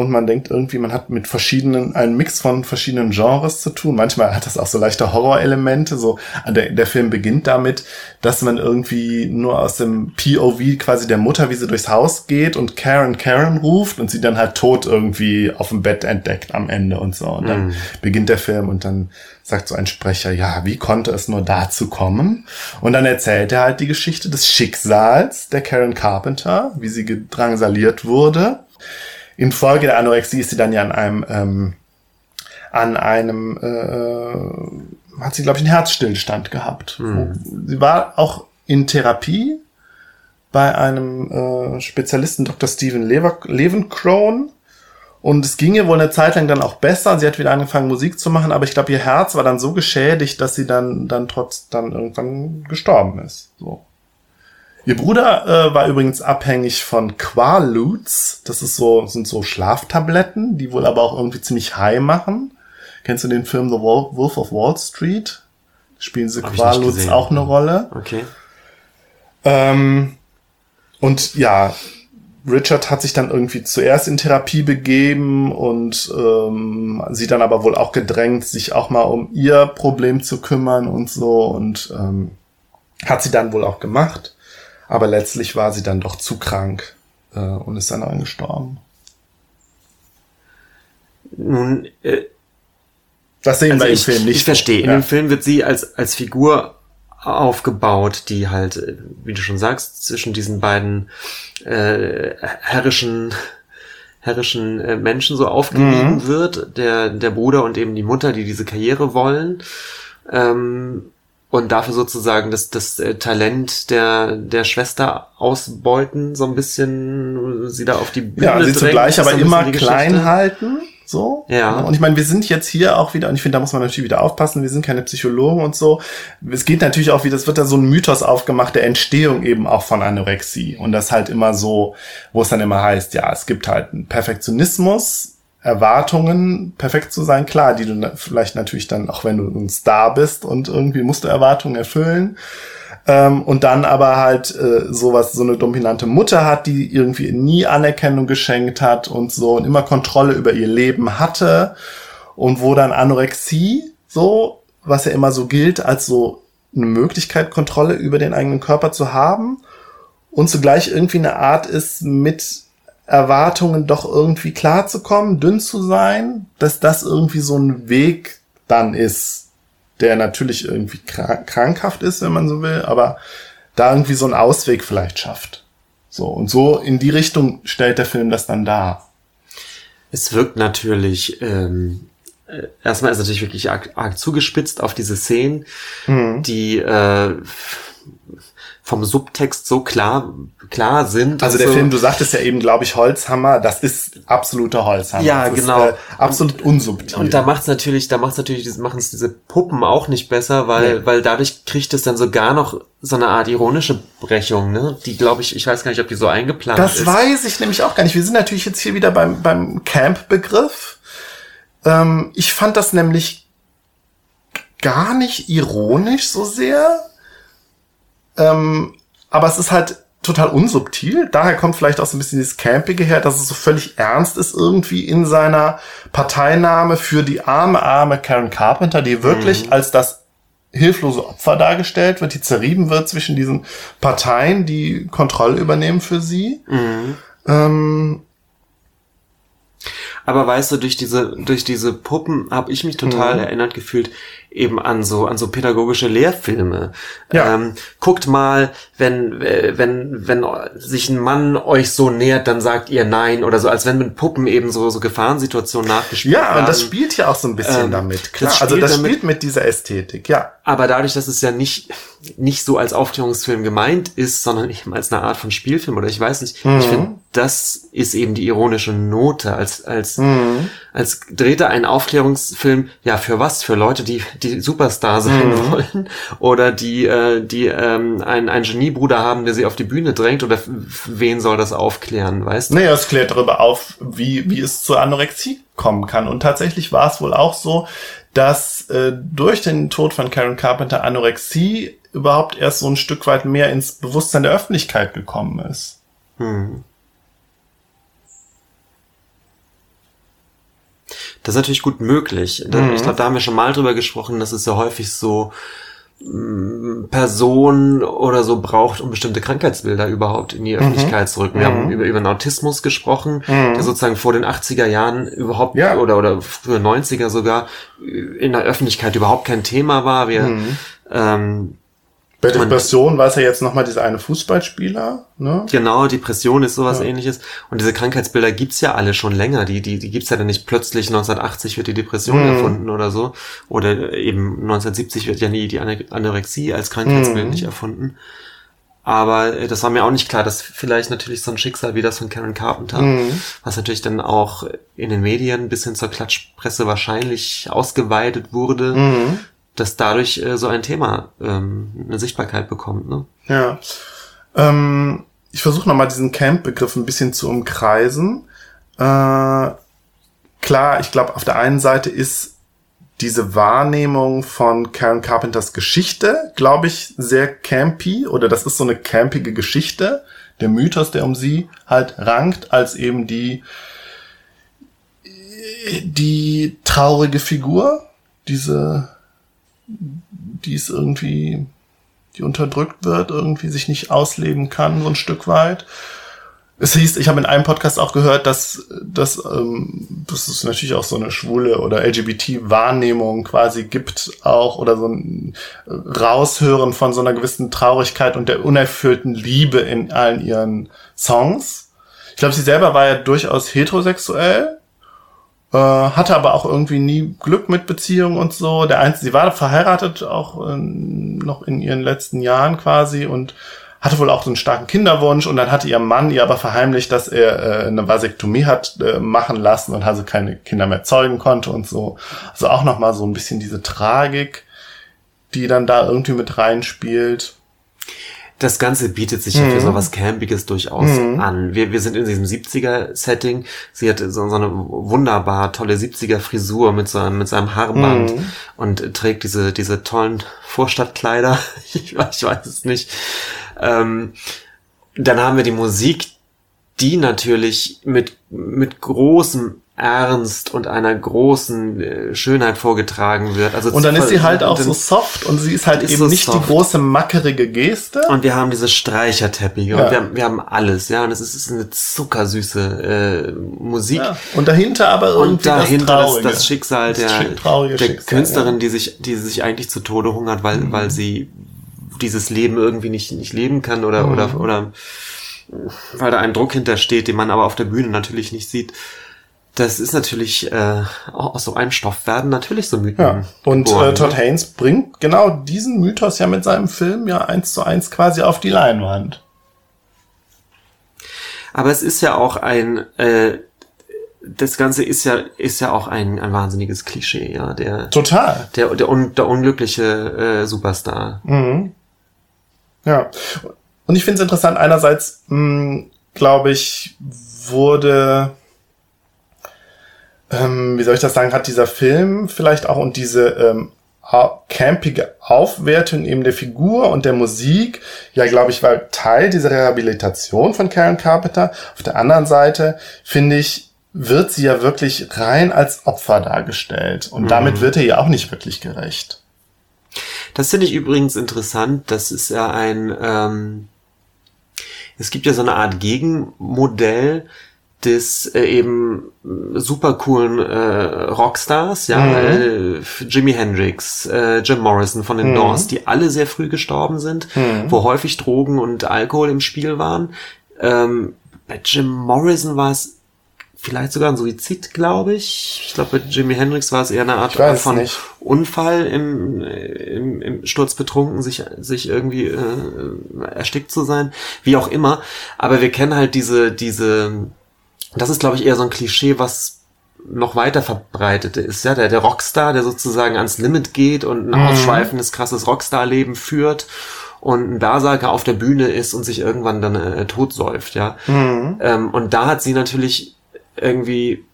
und man denkt irgendwie, man hat mit verschiedenen, einen Mix von verschiedenen Genres zu tun. Manchmal hat das auch so leichte Horrorelemente. So, der, der Film beginnt damit, dass man irgendwie nur aus dem POV quasi der Mutter, wie sie durchs Haus geht und Karen Karen ruft und sie dann halt tot irgendwie auf dem Bett entdeckt am Ende und so. Und dann mm. beginnt der Film und dann sagt so ein Sprecher, ja, wie konnte es nur dazu kommen? Und dann erzählt er halt die Geschichte des Schicksals der Karen Carpenter, wie sie gedrangsaliert wurde infolge der Anorexie ist sie dann ja an einem, ähm, an einem, äh, hat sie, glaube ich, einen Herzstillstand gehabt. Mhm. Sie war auch in Therapie bei einem äh, Spezialisten, Dr. Steven Lever Levenkron. Und es ging ihr wohl eine Zeit lang dann auch besser. Sie hat wieder angefangen, Musik zu machen, aber ich glaube, ihr Herz war dann so geschädigt, dass sie dann, dann trotz, dann irgendwann gestorben ist. So. Ihr Bruder äh, war übrigens abhängig von Quaaludes. Das ist so, sind so Schlaftabletten, die wohl aber auch irgendwie ziemlich high machen. Kennst du den Film The Wolf of Wall Street? Spielen sie Quaaludes auch eine Rolle. Okay. Ähm, und ja, Richard hat sich dann irgendwie zuerst in Therapie begeben und ähm, sie dann aber wohl auch gedrängt, sich auch mal um ihr Problem zu kümmern und so und ähm, hat sie dann wohl auch gemacht. Aber letztlich war sie dann doch zu krank äh, und ist dann angestorben. Nun, äh, das sehen also wir im ich, Film nicht. Ich verstehe. In dem Film wird sie als, als Figur aufgebaut, die halt, äh, wie du schon sagst, zwischen diesen beiden äh, herrischen herrischen äh, Menschen so aufgegeben mhm. wird, der, der Bruder und eben die Mutter, die diese Karriere wollen. Ähm, und dafür sozusagen das, das äh, Talent der, der Schwester ausbeuten, so ein bisschen sie da auf die Bühne Ja, sie zugleich aber immer klein halten so. Ja. Und ich meine, wir sind jetzt hier auch wieder, und ich finde, da muss man natürlich wieder aufpassen, wir sind keine Psychologen und so. Es geht natürlich auch wieder, es wird da so ein Mythos aufgemacht der Entstehung eben auch von Anorexie. Und das halt immer so, wo es dann immer heißt, ja, es gibt halt einen Perfektionismus, Erwartungen, perfekt zu sein, klar, die du vielleicht natürlich dann, auch wenn du ein Star bist und irgendwie musst du Erwartungen erfüllen. Ähm, und dann aber halt äh, sowas, so eine dominante Mutter hat, die irgendwie nie Anerkennung geschenkt hat und so und immer Kontrolle über ihr Leben hatte und wo dann Anorexie so, was ja immer so gilt, als so eine Möglichkeit, Kontrolle über den eigenen Körper zu haben und zugleich irgendwie eine Art ist, mit Erwartungen doch irgendwie klarzukommen, dünn zu sein, dass das irgendwie so ein Weg dann ist, der natürlich irgendwie krankhaft ist, wenn man so will, aber da irgendwie so einen Ausweg vielleicht schafft. So, und so in die Richtung stellt der Film das dann dar. Es wirkt natürlich, ähm, äh, erstmal ist es natürlich wirklich arg, arg zugespitzt auf diese Szenen, mhm. die äh, vom Subtext so klar klar sind. Also der so. Film, du sagtest ja eben, glaube ich, Holzhammer, das ist absoluter Holzhammer. Ja, das genau. Ist, äh, absolut unsubtil. Und da macht's natürlich, da macht's natürlich, machen es diese Puppen auch nicht besser, weil, nee. weil dadurch kriegt es dann sogar noch so eine Art ironische Brechung, ne? Die, glaube ich, ich weiß gar nicht, ob die so eingeplant das ist. Das weiß ich nämlich auch gar nicht. Wir sind natürlich jetzt hier wieder beim, beim Camp-Begriff. Ähm, ich fand das nämlich gar nicht ironisch so sehr ähm, aber es ist halt total unsubtil. Daher kommt vielleicht auch so ein bisschen dieses Campige her, dass es so völlig ernst ist irgendwie in seiner Parteinahme für die arme, arme Karen Carpenter, die wirklich mhm. als das hilflose Opfer dargestellt wird, die zerrieben wird zwischen diesen Parteien, die Kontrolle übernehmen für sie. Mhm. Ähm, aber weißt du, durch diese, durch diese Puppen habe ich mich total mhm. erinnert gefühlt eben an so, an so pädagogische Lehrfilme. Ja. Ähm, guckt mal, wenn, äh, wenn, wenn sich ein Mann euch so nähert, dann sagt ihr nein oder so, als wenn mit Puppen eben so, so Gefahrensituationen nachgespielt werden. Ja, und das spielt ja auch so ein bisschen ähm, damit, klar. Das also das damit, spielt mit dieser Ästhetik, ja. Aber dadurch, dass es ja nicht, nicht so als Aufklärungsfilm gemeint ist, sondern eben als eine Art von Spielfilm oder ich weiß nicht, mhm. ich finde, das ist eben die ironische Note, als, als, mhm. als dreht er einen Aufklärungsfilm, ja, für was? Für Leute, die, die Superstar sein mhm. wollen oder die, äh, die ähm, einen, einen Geniebruder haben, der sie auf die Bühne drängt oder wen soll das aufklären, weißt du? Naja, es klärt darüber auf, wie, wie es zur Anorexie kommen kann. Und tatsächlich war es wohl auch so, dass äh, durch den Tod von Karen Carpenter Anorexie überhaupt erst so ein Stück weit mehr ins Bewusstsein der Öffentlichkeit gekommen ist. Hm. Das ist natürlich gut möglich. Mhm. Ich glaube, da haben wir schon mal drüber gesprochen, dass es ja häufig so mm, Person oder so braucht, um bestimmte Krankheitsbilder überhaupt in die mhm. Öffentlichkeit mhm. zu rücken. Wir mhm. haben über, über den Autismus gesprochen, mhm. der sozusagen vor den 80er Jahren überhaupt ja. oder, oder früher 90er sogar in der Öffentlichkeit überhaupt kein Thema war. Wir, mhm. ähm, bei Depression war es ja jetzt nochmal dieser eine Fußballspieler, ne? Genau, Depression ist sowas ja. ähnliches. Und diese Krankheitsbilder gibt's ja alle schon länger. Die, die, die gibt's ja dann nicht plötzlich 1980 wird die Depression mhm. erfunden oder so. Oder eben 1970 wird ja nie die Anorexie als Krankheitsbild mhm. nicht erfunden. Aber äh, das war mir auch nicht klar, dass vielleicht natürlich so ein Schicksal wie das von Karen Carpenter, mhm. was natürlich dann auch in den Medien bis hin zur Klatschpresse wahrscheinlich ausgeweitet wurde, mhm dass dadurch äh, so ein Thema ähm, eine Sichtbarkeit bekommt. Ne? Ja. Ähm, ich versuche nochmal diesen Camp-Begriff ein bisschen zu umkreisen. Äh, klar, ich glaube, auf der einen Seite ist diese Wahrnehmung von Karen Carpenters Geschichte, glaube ich, sehr campy oder das ist so eine campige Geschichte. Der Mythos, der um sie halt rankt, als eben die, die traurige Figur, diese die es irgendwie, die unterdrückt wird, irgendwie sich nicht ausleben kann, so ein Stück weit. Es hieß, ich habe in einem Podcast auch gehört, dass, dass ähm, das ist natürlich auch so eine schwule oder LGBT-Wahrnehmung quasi gibt auch oder so ein Raushören von so einer gewissen Traurigkeit und der unerfüllten Liebe in allen ihren Songs. Ich glaube, sie selber war ja durchaus heterosexuell, äh, hatte aber auch irgendwie nie Glück mit Beziehungen und so. Der einzige, sie war verheiratet auch äh, noch in ihren letzten Jahren quasi und hatte wohl auch so einen starken Kinderwunsch und dann hatte ihr Mann ihr aber verheimlicht, dass er äh, eine Vasektomie hat äh, machen lassen und also keine Kinder mehr zeugen konnte und so. Also auch nochmal so ein bisschen diese Tragik, die dann da irgendwie mit reinspielt. Das Ganze bietet sich ja für so was Campiges durchaus an. Wir, wir sind in diesem 70er-Setting. Sie hat so, so eine wunderbar tolle 70er-Frisur mit so mit seinem Haarband und trägt diese, diese tollen Vorstadtkleider. Ich, weiß- ich weiß es nicht. Ähm, dann haben wir die Musik, die natürlich mit, mit großem Ernst und einer großen äh, Schönheit vorgetragen wird. Also Und dann ist sie halt auch so soft und sie ist halt ist eben so nicht die soft. große mackerige Geste. Und wir haben diese Streicherteppiche Ja. und wir haben, wir haben alles, ja. Und es ist, ist eine zuckersüße äh, Musik. Ja. Und dahinter aber irgendwie Und dahinter das, Traurige. das Schicksal der, schick- traurige der Schicksal, Künstlerin, ja. Mhm. die sich, die sich eigentlich zu Tode hungert, weil, weil sie dieses Leben irgendwie nicht, nicht leben kann oder, Mhm. oder, oder weil da ein Druck hintersteht, den man aber auf der Bühne natürlich nicht sieht. Das ist natürlich, äh, aus so einem Stoff werden natürlich so Mythen. Ja. Und geboren, äh, Todd ne? Haynes bringt genau diesen Mythos ja mit seinem Film ja eins zu eins quasi auf die Leinwand. Aber es ist ja auch ein, äh, das Ganze ist ja, ist ja auch ein, ein wahnsinniges Klischee, ja, der, Total. der, der, un, der unglückliche äh, Superstar. Mhm. Ja. Und ich finde es interessant, einerseits, glaube ich, wurde, ähm, wie soll ich das sagen, hat dieser Film vielleicht auch und diese ähm, campige Aufwertung eben der Figur und der Musik, ja, glaube ich, war Teil dieser Rehabilitation von Karen Carpenter. Auf der anderen Seite, finde ich, wird sie ja wirklich rein als Opfer dargestellt. Und damit wird er ja auch nicht wirklich gerecht. Das finde ich übrigens interessant. Das ist ja ein, ähm, es gibt ja so eine Art Gegenmodell des äh, eben super coolen äh, Rockstars, ja, äh, Jimi Hendrix, äh, Jim Morrison von den Doors, die alle sehr früh gestorben sind, wo häufig Drogen und Alkohol im Spiel waren. Ähm, bei Jim Morrison war es vielleicht sogar ein Suizid, glaube ich. Ich glaube, bei Jimi Hendrix war es eher eine Art von nicht. Unfall im, im, im Sturz betrunken, sich, sich irgendwie äh, erstickt zu sein, wie auch immer. Aber wir kennen halt diese, diese, das ist, glaube ich, eher so ein Klischee, was noch weiter verbreitet ist, ja, der, der Rockstar, der sozusagen ans Limit geht und Mhm. ein ausschweifendes, krasses Rockstar-Leben führt und ein Berserker auf der Bühne ist und sich irgendwann dann äh, totsäuft, ja. Mhm. Ähm, und da hat sie natürlich irgendwie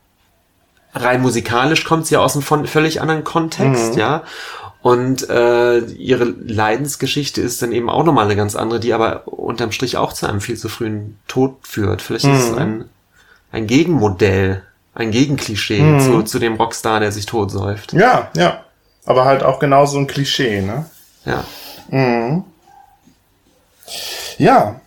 rein musikalisch kommt sie ja aus einem von völlig anderen Kontext, Mhm. ja. Und äh, ihre Leidensgeschichte ist dann eben auch nochmal eine ganz andere, die aber unterm Strich auch zu einem viel zu frühen Tod führt. Vielleicht ist Mhm. es ein, ein Gegenmodell, ein Gegenklischee Mhm. zu, zu dem Rockstar, der sich totsäuft. Ja, ja. Aber halt auch genau so ein Klischee, ne? Ja. Ja.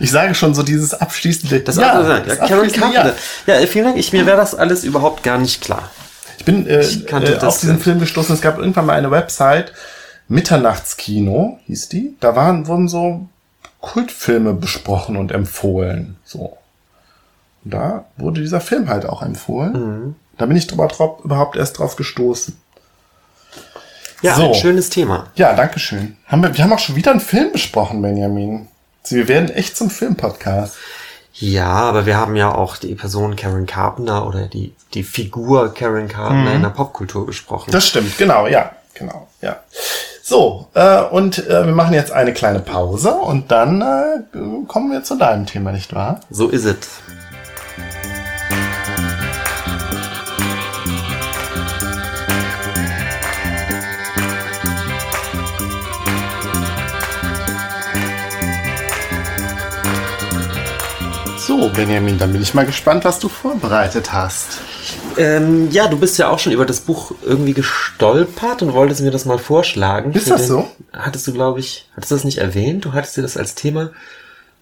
Ich sage schon so dieses abschließende. Das ja, andere, das ja, Karen Carpenter. Ja, vielen Dank. Ich, mir wäre das alles überhaupt gar nicht klar. Ich bin äh, Ich äh, auf diesen. Film gestoßen. Es gab irgendwann mal eine Website, Mitternachtskino hieß die. Da waren, wurden so Kultfilme besprochen und empfohlen. So. Und da wurde dieser Film halt auch empfohlen. Mhm. Da bin ich drüber, drauf, überhaupt erst drauf gestoßen. Ja, So. ein schönes Thema. Ja, danke schön. Haben wir, wir haben auch schon wieder einen Film besprochen, Benjamin. Also wir werden echt zum Filmpodcast. Ja, aber wir haben ja auch die Person Karen Carpenter oder die, die Figur Karen Carpenter in der Popkultur besprochen. Das stimmt, genau, ja, genau, ja. So, äh, und äh, wir machen jetzt eine kleine Pause und dann äh, kommen wir zu deinem Thema, nicht wahr? so ist es. So, Benjamin, dann bin ich mal gespannt, was du vorbereitet hast. Ähm, ja, du bist ja auch schon über das Buch irgendwie gestolpert und wolltest mir das mal vorschlagen. Ist Für das so? Hattest du, glaube ich, hattest du das nicht erwähnt? Du hattest dir das als Thema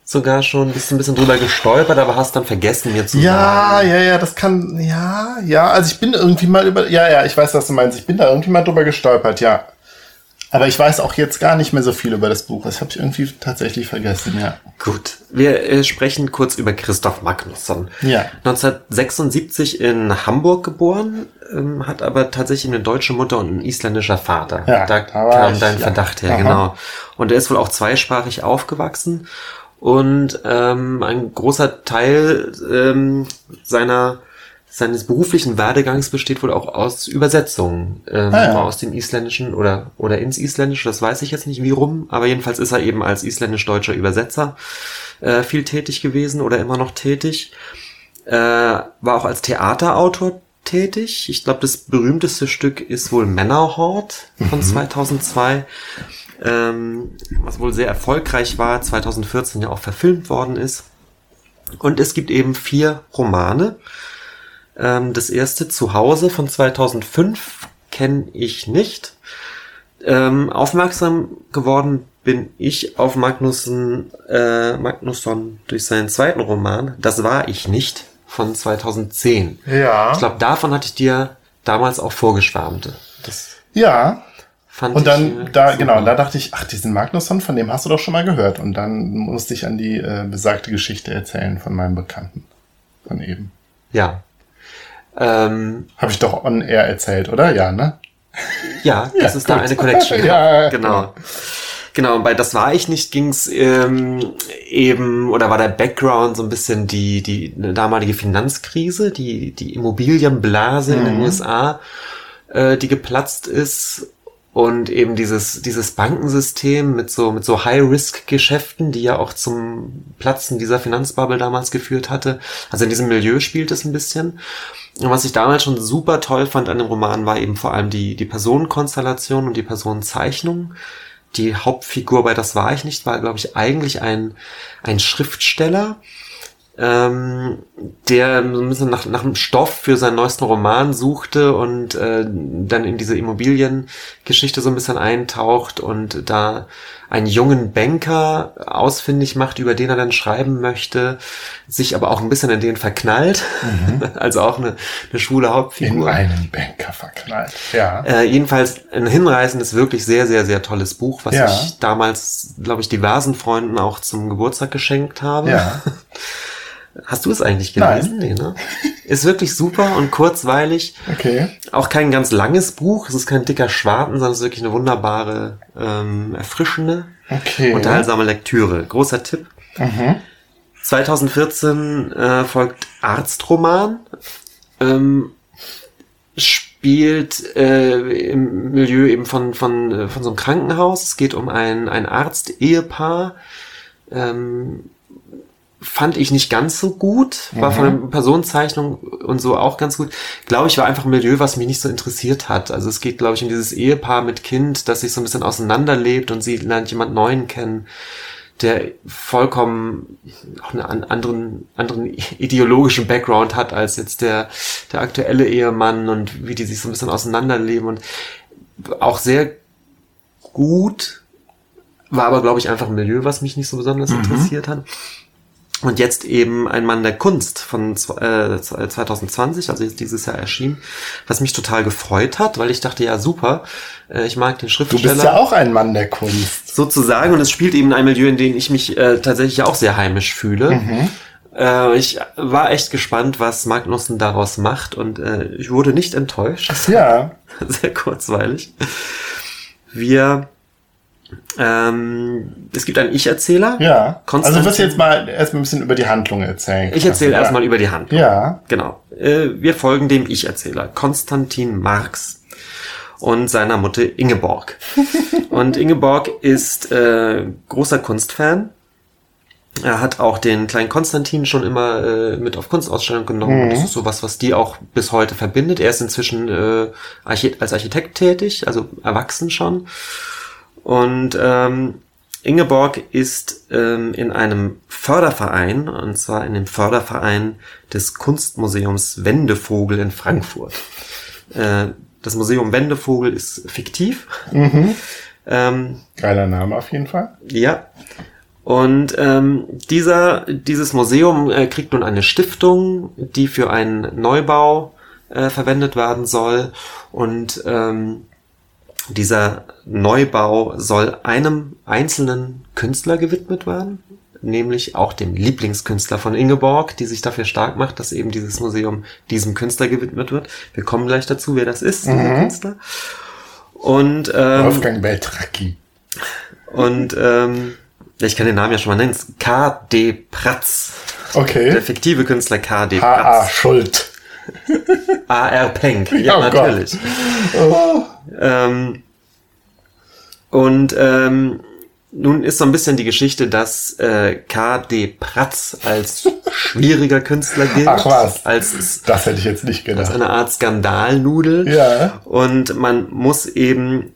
sogar schon, bist ein bisschen drüber gestolpert, aber hast dann vergessen, mir zu Ja, sagen. ja, ja, das kann, ja, ja, also ich bin irgendwie mal über, ja, ja, ich weiß, was du meinst. Ich bin da irgendwie mal drüber gestolpert, ja. Aber ich weiß auch jetzt gar nicht mehr so viel über das Buch. Das habe ich irgendwie tatsächlich vergessen, ja. Gut, wir äh, sprechen kurz über Christoph Magnusson. Ja. 1976 in Hamburg geboren, ähm, hat aber tatsächlich eine deutsche Mutter und ein isländischer Vater. Ja, da kam ich, dein ja. Verdacht her, Aha. genau. Und er ist wohl auch zweisprachig aufgewachsen und ähm, ein großer Teil ähm, seiner seines beruflichen Werdegangs besteht wohl auch aus Übersetzungen ähm, Ah, ja. aus dem Isländischen oder oder ins Isländische. Das weiß ich jetzt nicht wie rum, aber jedenfalls ist er eben als isländisch-deutscher Übersetzer äh, viel tätig gewesen oder immer noch tätig. Äh, war auch als Theaterautor tätig. Ich glaube, das berühmteste Stück ist wohl Männerhort von 2002, ähm, was wohl sehr erfolgreich war, 2014 ja auch verfilmt worden ist. Und es gibt eben vier Romane. Ähm, das erste Zuhause von 2005 kenne ich nicht. Ähm, aufmerksam geworden bin ich auf Magnusson, äh, Magnusson durch seinen zweiten Roman. Das war ich nicht von 2010. Ja. Ich glaube, davon hatte ich dir damals auch vorgeschwärmt. Das Ja. fand Und ich. dann, äh, da, super. genau, da dachte ich, ach, diesen Magnusson, von dem hast du doch schon mal gehört. Und dann musste ich an die äh, besagte Geschichte erzählen von meinem Bekannten. Von eben. Ja. Ähm, Habe ich doch on air erzählt, oder? Ja, ne? Ja, das ist da gut. eine Connection. Ja, genau. Genau, und bei Das war ich nicht ging's ähm, eben, oder war der Background so ein bisschen die, die damalige Finanzkrise, die, die Immobilienblase in Mhm. den USA, äh, die geplatzt ist und eben dieses, dieses Bankensystem mit so, mit so High-Risk-Geschäften, die ja auch zum Platzen dieser Finanzbubble damals geführt hatte. Also in diesem Milieu spielt es ein bisschen. Und was ich damals schon super toll fand an dem Roman war eben vor allem die, die Personenkonstellation und die Personenzeichnung. Die Hauptfigur bei Das war ich nicht war, glaube ich, eigentlich ein, ein Schriftsteller, ähm, der so ein bisschen nach, nach einem Stoff für seinen neuesten Roman suchte und äh, dann in diese Immobiliengeschichte so ein bisschen eintaucht und da einen jungen Banker ausfindig macht, über den er dann schreiben möchte, sich aber auch ein bisschen in den verknallt, also auch eine, eine schwule In Hauptfigur. einen Banker verknallt. Ja. Äh, jedenfalls ein hinreißendes, wirklich sehr, sehr, sehr tolles Buch, was Ja. ich damals, glaube ich, diversen Freunden auch zum Geburtstag geschenkt habe. Ja. Hast du es eigentlich gelesen? Nee, ne? Ist wirklich super und kurzweilig. Okay. Auch kein ganz langes Buch. Es ist kein dicker Schwarten, sondern es ist wirklich eine wunderbare, ähm, erfrischende, Okay. unterhaltsame Lektüre. Großer Tipp. 2014 äh, folgt Arztroman. Ähm, spielt äh, im Milieu eben von, von, äh, von so einem Krankenhaus. Es geht um ein, ein Arzt-Ehepaar. Ähm, fand ich nicht ganz so gut. War von der Personenzeichnung und so auch ganz gut. Glaube ich, war einfach ein Milieu, was mich nicht so interessiert hat. Also es geht, glaube ich, um dieses Ehepaar mit Kind, das sich so ein bisschen auseinanderlebt und sie lernt jemand Neuen kennen, der vollkommen auch einen an- anderen, anderen ideologischen Background hat als jetzt der, der aktuelle Ehemann und wie die sich so ein bisschen auseinanderleben und auch sehr gut, war aber, glaube ich, einfach ein Milieu, was mich nicht so besonders interessiert hat. Und jetzt eben ein Mann der Kunst von äh, 2020, also jetzt dieses Jahr erschienen, was mich total gefreut hat, weil ich dachte, ja super, äh, ich mag den Du Schriftsteller bist ja auch ein Mann der Kunst. sozusagen und es spielt eben in einem Milieu, in dem ich mich äh, tatsächlich auch sehr heimisch fühle. Äh, ich war echt gespannt, was Magnussen daraus macht und äh, ich wurde nicht enttäuscht. Ja. sehr kurzweilig. Wir, ähm, es gibt einen Ich-Erzähler. Ja. Konstantin- Also wirst du jetzt mal erstmal ein bisschen über die Handlung erzählen. Ich erzähle ja. erstmal über die Handlung. Ja. Genau. Äh, wir folgen dem Ich-Erzähler, Konstantin Marx und seiner Mutter Ingeborg. und Ingeborg ist äh, großer Kunstfan. Er hat auch den kleinen Konstantin schon immer äh, mit auf Kunstausstellung genommen. Und Das ist sowas, was die auch bis heute verbindet. Er ist inzwischen äh, Archi als Architekt tätig, also erwachsen schon. Und ähm, Ingeborg ist ähm, in einem Förderverein, und zwar in dem Förderverein des Kunstmuseums Wendevogel in Frankfurt. Äh, das Museum Wendevogel ist fiktiv. Ähm, Geiler Name auf jeden Fall. ja. Und ähm, dieser, dieses Museum äh, kriegt nun eine Stiftung, die für einen Neubau äh, verwendet werden soll. Und ähm, dieser Neubau soll einem einzelnen Künstler gewidmet werden, nämlich auch dem Lieblingskünstler von Ingeborg, die sich dafür stark macht, dass eben dieses Museum diesem Künstler gewidmet wird. Wir kommen gleich dazu, wer das ist, dieser Künstler. Und ähm, Wolfgang Beltracchi. und ähm, ich kann den Namen ja schon mal nennen. K.D. Pratz. Der Okay. fiktive Künstler K.D. H.A. Pratz. Schuld. A.R. Penck. Ja, Oh natürlich. Ähm, und ähm, nun ist so ein bisschen die Geschichte, dass äh, K.D. Pratz als schwieriger Künstler gilt. Ach was. Als, Das hätte ich jetzt nicht als gedacht. eine Art Skandalnudel. Ja. Und man muss eben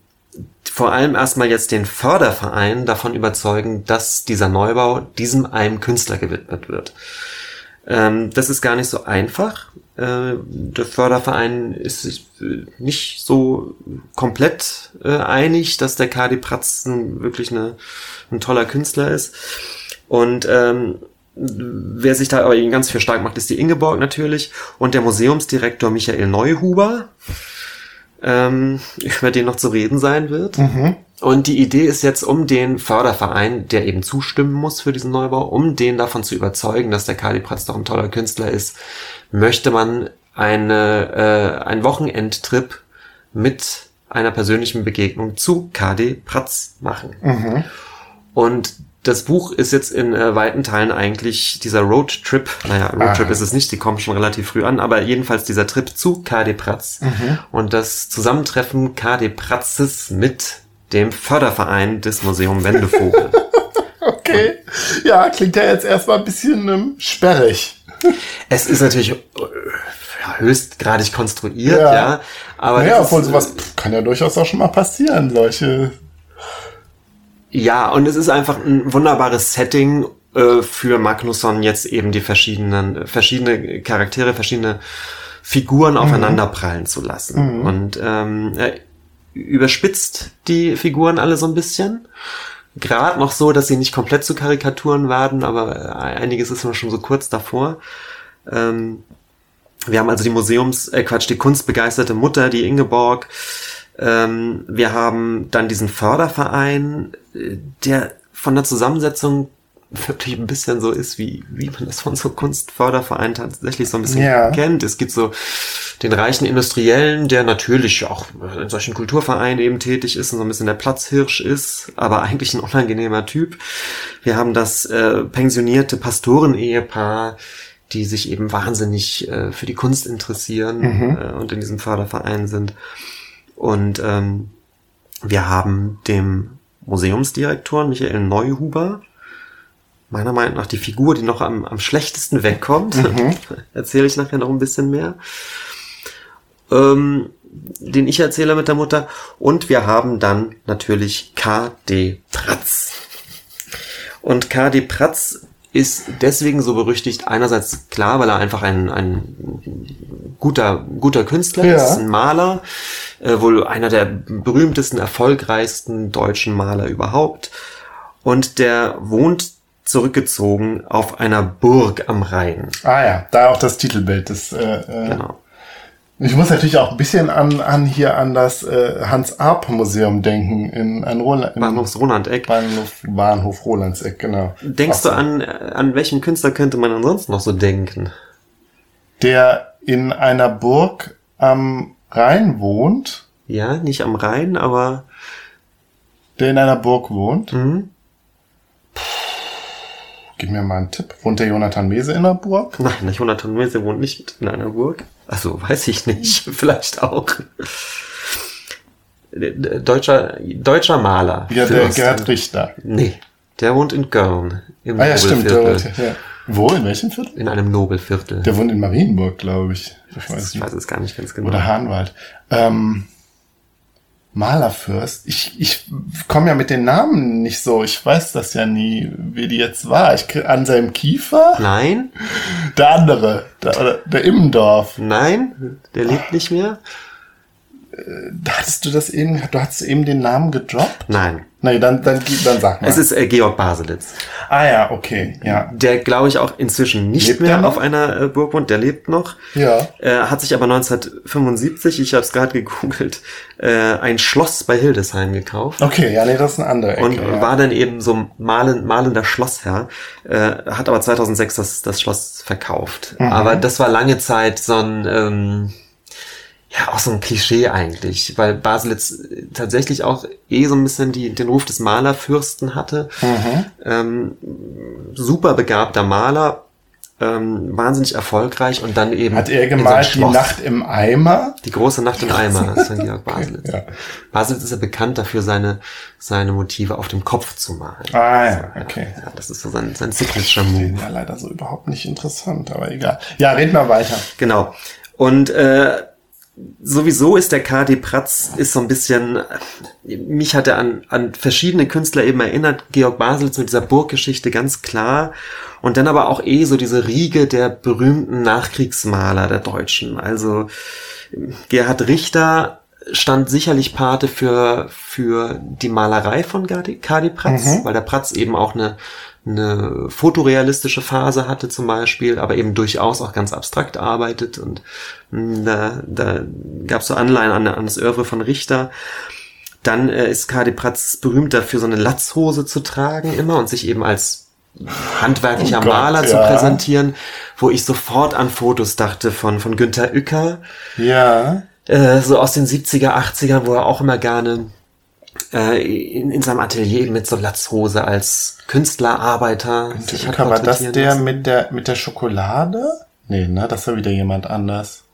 vor allem erstmal jetzt den Förderverein davon überzeugen, dass dieser Neubau diesem einem Künstler gewidmet wird. Ähm, das ist gar nicht so einfach. Äh, der Förderverein ist sich äh, nicht so komplett äh, einig, dass der Kadi Pratz wirklich eine, ein toller Künstler ist. Und ähm, wer sich da aber eben ganz viel stark macht, ist die Ingeborg natürlich und der Museumsdirektor Michael Neuhuber, ähm, über den noch zu reden sein wird. Und die Idee ist jetzt, um den Förderverein, der eben zustimmen muss für diesen Neubau, um den davon zu überzeugen, dass der Kali Pratz doch ein toller Künstler ist, möchte man eine, äh, einen Wochenendtrip mit einer persönlichen Begegnung zu KD Pratz machen. Und das Buch ist jetzt in äh, weiten Teilen eigentlich dieser Roadtrip, naja, Roadtrip Ah. ist es nicht, die kommen schon relativ früh an, aber jedenfalls dieser Trip zu KD Pratz und das Zusammentreffen KD Pratzes mit dem Förderverein des Museum Wendevogel. Okay. Ja, klingt ja jetzt erstmal ein bisschen ähm, sperrig. es ist natürlich äh, ja, höchstgradig konstruiert, ja, Ja. aber naja, obwohl sowas pff, kann ja durchaus auch schon mal passieren, solche. Ja, und es ist einfach ein wunderbares Setting äh, für Magnusson jetzt eben die verschiedenen, verschiedene Charaktere, verschiedene Figuren aufeinanderprallen zu lassen. Und ähm, er überspitzt die Figuren alle so ein bisschen. Gerade noch so, dass sie nicht komplett zu Karikaturen werden, aber äh, einiges ist noch schon so kurz davor. Ähm, wir haben also die Museums, äh Quatsch, die kunstbegeisterte Mutter, die Ingeborg. Ähm, wir haben dann diesen Förderverein, äh, der von der Zusammensetzung wirklich ein bisschen so ist, wie, wie man das von so Kunstfördervereinen tatsächlich so ein bisschen Ja. kennt. Es gibt so den reichen Industriellen, der natürlich auch in solchen Kulturvereinen eben tätig ist und so ein bisschen der Platzhirsch ist, aber eigentlich ein unangenehmer Typ. Wir haben das äh, pensionierte Pastoren-Ehepaar, die sich eben wahnsinnig äh, für die Kunst interessieren äh, und in diesem Förderverein sind. Und ähm, wir haben dem Museumsdirektor Michael Neuhuber, meiner Meinung nach die Figur, die noch am, am schlechtesten wegkommt. Erzähle ich nachher noch ein bisschen mehr. Ähm, den ich erzähle mit der Mutter. Und wir haben dann natürlich K.D. Pratz. Und K.D. Pratz ist deswegen so berüchtigt. Einerseits klar, weil er einfach ein, ein guter, guter Künstler Ja. ist, ein Maler, äh, wohl einer der berühmtesten, erfolgreichsten deutschen Maler überhaupt. Und der wohnt zurückgezogen auf einer Burg am Rhein. Ah ja, da auch das Titelbild. Das, äh, äh, Genau. Ich muss natürlich auch ein bisschen an, an hier an das äh, Hans-Arp-Museum denken in, an Roland, in Bahnhofs Ronandeck. Bahnhof, Bahnhof Rolandseck, genau. Denkst Ach du an, an welchen Künstler könnte man ansonsten noch so denken? Der in einer Burg am Rhein wohnt, Ja, nicht am Rhein, aber der in einer Burg wohnt. Mhm. Gib mir mal einen Tipp. Wohnt der Jonathan Mese in der Burg? nein, der Jonathan Mese wohnt nicht in einer Burg. Also weiß ich nicht, vielleicht auch. Der- Deutscher, deutscher Maler. Ja, der. Gerhard Richter. Nee, der wohnt in Görn. Im Ah ja, stimmt. Der wohnt, ja. Wo? In welchem Viertel? In einem Nobelviertel. Der wohnt in Marienburg, glaube ich. Ich weiß ich weiß es gar nicht ganz genau. Oder Hahnwald. Ähm, Malerfürst. Ich, ich komme ja mit den Namen nicht so. Ich weiß das ja nie, wie die jetzt war. Ich, seinem Kiefer? Nein, Der andere. Der, der Immendorf. nein, der lebt nicht mehr. Hattest du das eben, du hattest eben den Namen gedroppt? Nein. Nein, dann, dann, dann sag mal. Es ist äh, Georg Baselitz. ah ja, okay, ja. Der, glaube ich, auch inzwischen nicht Lebt mehr auf einer äh, Burg wohnt. Der lebt noch. Ja. Äh, hat sich aber 1975, ich habe es gerade gegoogelt, äh, ein Schloss bei Hildesheim gekauft. Okay, ja, nee, das ist eine andere Ecke. Und ja. war dann eben so malend, malender Schlossherr, äh, hat aber 2006 das, das Schloss verkauft. Mhm. Aber das war lange Zeit so ein, ähm, ja, auch so ein Klischee eigentlich, weil Baselitz äh, tatsächlich auch eh so ein bisschen die, den Ruf des Malerfürsten hatte. Mhm. Ähm, super begabter Maler, ähm, wahnsinnig erfolgreich und dann eben Hat er gemalt die. Nacht im Eimer? Die große Nacht in Eimer, das ist von Georg Baselitz. ja. Baselitz ist ja bekannt dafür, seine, seine Motive auf dem Kopf zu malen. Ah ja, okay. Ja, das ist so sein, sein Signature-Move. Ja, leider so überhaupt nicht interessant, aber egal. Ja, red mal weiter. Genau. Und äh, sowieso ist der KD Pratz ist so ein bisschen, äh, mich hat er an, an verschiedene Künstler eben erinnert, Georg Baselitz mit dieser Burggeschichte ganz klar. Und dann aber auch eh so diese Riege der berühmten Nachkriegsmaler der Deutschen. Also Gerhard Richter stand sicherlich Pate für, für die Malerei von Kadi Pratz, weil der Pratz eben auch eine, eine fotorealistische Phase hatte zum Beispiel, aber eben durchaus auch ganz abstrakt arbeitet und mh, da, da gab es so Anleihen an, an das Oeuvre von Richter. Dann äh, ist Kadi Pratz berühmt dafür, so eine Latzhose zu tragen immer und sich eben als handwerklicher Oh Gott, Maler zu ja. präsentieren, wo ich sofort an Fotos dachte von, von Günter Uecker, Ja. äh, so aus den 70er, 80ern, wo er auch immer gerne äh, in, in seinem Atelier mit so Latzhose als Künstler, Arbeiter sich hat war das der lassen. mit der, mit der Schokolade? Nee, ne, das war wieder jemand anders.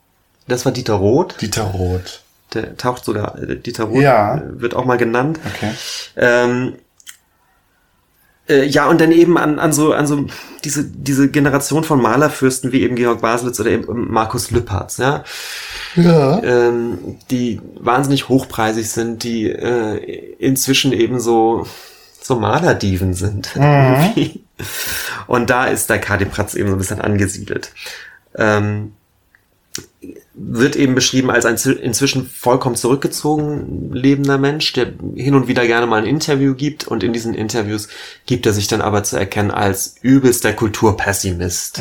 Das war Dieter Roth. Dieter Roth. Der taucht sogar, äh, Dieter Roth Ja. wird auch mal genannt. Okay. Ähm, äh, ja, und dann eben an, an so, an so diese, diese Generation von Malerfürsten wie eben Georg Baselitz oder eben Markus Lüpertz, ja. Ja. ähm, die wahnsinnig hochpreisig sind, die äh, inzwischen eben so, so Malerdiven sind. irgendwie. Und da ist der KD Pratz eben so ein bisschen angesiedelt. Ähm, wird eben beschrieben als ein inzwischen vollkommen zurückgezogen lebender Mensch, der hin und wieder gerne mal ein Interview gibt und in diesen Interviews gibt er sich dann aber zu erkennen als übelster Kulturpessimist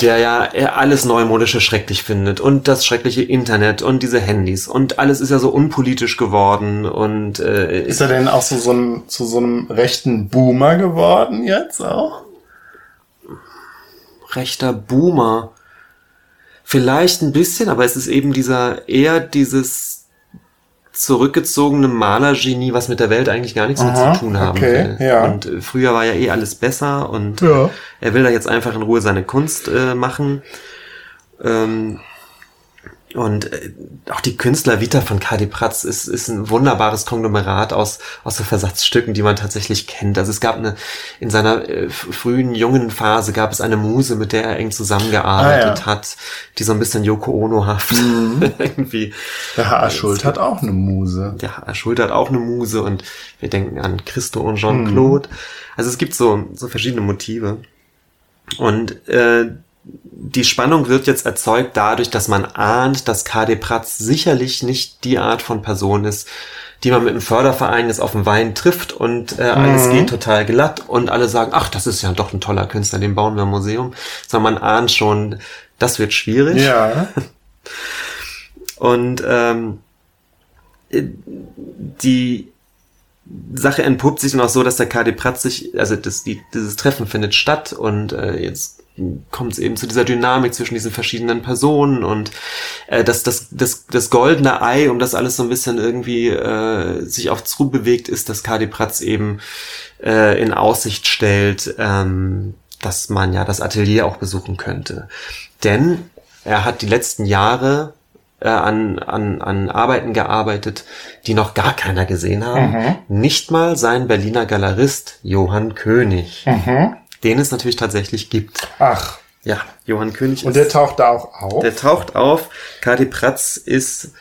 der ja alles Neumodische schrecklich findet und das schreckliche Internet und diese Handys und alles ist ja so unpolitisch geworden und äh, Ist er denn auch so, so ein, zu so einem rechten Boomer geworden jetzt auch? rechter Boomer. Vielleicht ein bisschen, aber es ist eben dieser eher dieses zurückgezogene Malergenie, was mit der Welt eigentlich gar nichts mehr Aha, zu tun haben okay, will. ja. Und äh, früher war ja eh alles besser und Ja. er will da jetzt einfach in Ruhe seine Kunst äh, machen. Ähm, und äh, auch die Künstler-Vita von Kadi Pratz ist, ist ein wunderbares Konglomerat aus, aus so Versatzstücken, die man tatsächlich kennt. Also es gab eine, in seiner äh, frühen, jungen Phase gab es eine Muse, mit der er eng zusammengearbeitet Ah, ja. hat, die so ein bisschen Yoko Ono-haft irgendwie. Der H.A. Schult hat auch eine Muse. Der H.A. Schulter hat auch eine Muse und wir denken an Christo und Jean-Claude. Also es gibt so, so verschiedene Motive. Und äh, die Spannung wird jetzt erzeugt dadurch, dass man ahnt, dass KD Pratz sicherlich nicht die Art von Person ist, die man mit einem Förderverein jetzt auf dem Wein trifft und äh, alles geht total glatt und alle sagen, ach, das ist ja doch ein toller Künstler, den bauen wir ein Museum. Sondern man ahnt schon, das wird schwierig. Ja. Und ähm, äh, die Sache entpuppt sich dann auch so, dass der KD Pratz sich, also das, die, dieses Treffen findet statt und äh, jetzt kommt es eben zu dieser Dynamik zwischen diesen verschiedenen Personen und äh, das, das, das, das goldene Ei, um das alles so ein bisschen irgendwie äh, sich auf zu bewegt, ist, dass KD Pratz eben äh, in Aussicht stellt, ähm, dass man ja das Atelier auch besuchen könnte. Denn er hat die letzten Jahre äh, an, an, an Arbeiten gearbeitet, die noch gar keiner gesehen haben. Nicht mal sein Berliner Galerist Johann König, den es natürlich tatsächlich gibt. Ach. Ja, Johann König Und ist, der taucht da auch auf? der taucht auf. Kadi Pratz ist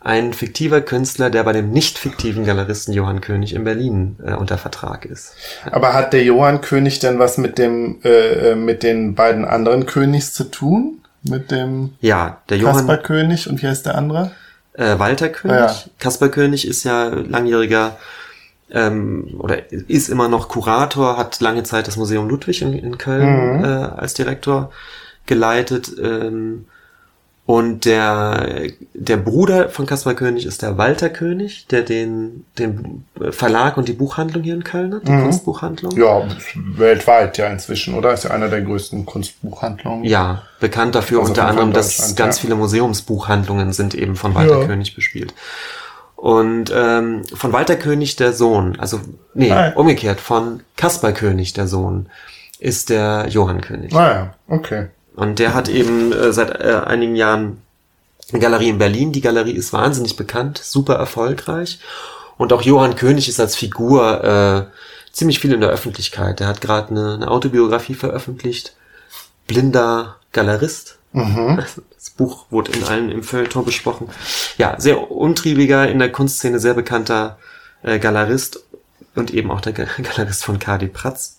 ein fiktiver Künstler, der bei dem nicht fiktiven Galeristen Johann König in Berlin äh, unter Vertrag ist. Aber hat der Johann König denn was mit dem, äh, äh, mit den beiden anderen Königs zu tun? Mit dem Ja, der Johann Kasper König und wie heißt der andere? äh, Walter König. Ja. Kaspar König ist ja langjähriger ähm, oder ist immer noch Kurator, hat lange Zeit das Museum Ludwig in, in Köln Mhm. äh, als Direktor geleitet. Ähm, und der, der Bruder von Kaspar König ist der Walter König, der den, den Verlag und die Buchhandlung hier in Köln hat, die Mhm. Kunstbuchhandlung. Ja, weltweit ja inzwischen, oder? Ist ja einer der größten Kunstbuchhandlungen. Ja, bekannt dafür Also unter anderem, dass ganz ja. viele Museumsbuchhandlungen sind eben von Walter Ja. König bespielt. Und ähm, von Walter König der Sohn, also nee, Ah. umgekehrt, von Kaspar König der Sohn ist der Johann König. Naja, okay. Und der hat eben äh, seit äh, einigen Jahren eine Galerie in Berlin. Die Galerie ist wahnsinnig bekannt, super erfolgreich. Und auch Johann König ist als Figur äh, ziemlich viel in der Öffentlichkeit. Er hat gerade eine, eine Autobiografie veröffentlicht. Blinder Galerist. Das Buch wurde in allen im Feuilleton besprochen. Ja, sehr umtriebiger, in der Kunstszene sehr bekannter äh, Galerist und eben auch der Ga- Galerist von Kadi Pratz.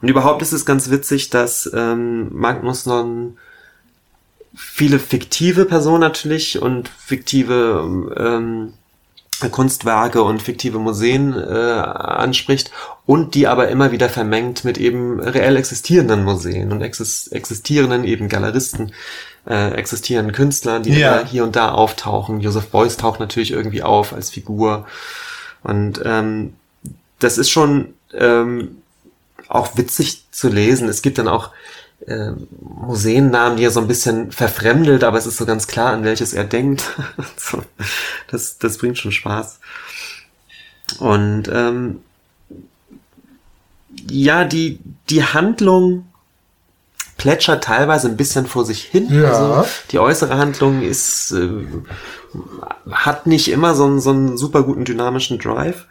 Und überhaupt ist es ganz witzig, dass ähm, Magnus non viele fiktive Personen natürlich und fiktive ähm, Kunstwerke und fiktive Museen äh, anspricht und die aber immer wieder vermengt mit eben reell existierenden Museen und exis existierenden eben Galeristen, äh, existierenden Künstlern, die Ja. hier und da auftauchen. Joseph Beuys taucht natürlich irgendwie auf als Figur und ähm, das ist schon ähm, auch witzig zu lesen. Es gibt dann auch äh, Museennamen, die er so ein bisschen verfremdelt, aber es ist so ganz klar, an welches er denkt. das, das bringt schon Spaß. Und ähm, ja, die, die Handlung plätschert teilweise ein bisschen vor sich hin. Ja. Also die äußere Handlung ist äh, hat nicht immer so einen, so einen super guten dynamischen Drive.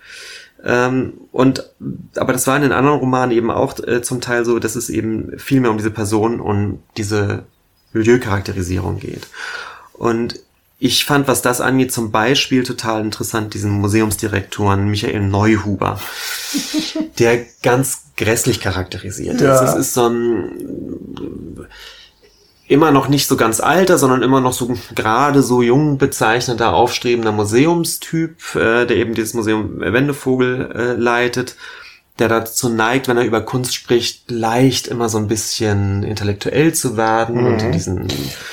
Ähm, und aber das war in den anderen Romanen eben auch äh, zum Teil so, dass es eben viel mehr um diese Person und diese Milieucharakterisierung geht. Und ich fand, was das angeht, zum Beispiel total interessant, diesen Museumsdirektoren Michael Neuhuber, der ganz grässlich charakterisiert Ja. ist. Es ist so ein immer noch nicht so ganz alter, sondern immer noch so gerade so jung bezeichneter, aufstrebender Museumstyp, äh, der eben dieses Museum Wendevogel äh, leitet, der dazu neigt, wenn er über Kunst spricht, leicht immer so ein bisschen intellektuell zu werden und in diesen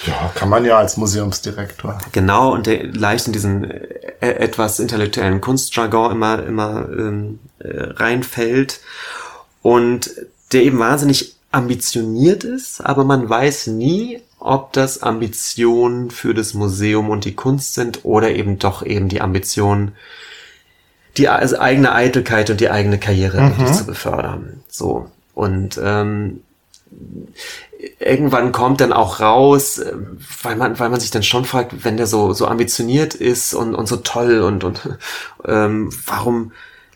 Ja, kann man ja als Museumsdirektor. Genau, und der leicht in diesen äh, etwas intellektuellen Kunstjargon immer, immer ähm, äh, reinfällt und der eben wahnsinnig ambitioniert ist, aber man weiß nie, ob das Ambitionen für das Museum und die Kunst sind oder eben doch eben die Ambitionen, die also eigene Eitelkeit und die eigene Karriere irgendwie zu befördern. So. Und ähm, irgendwann kommt dann auch raus, äh, weil man, weil man sich dann schon fragt, wenn der so, so ambitioniert ist und, und so toll und, und ähm, warum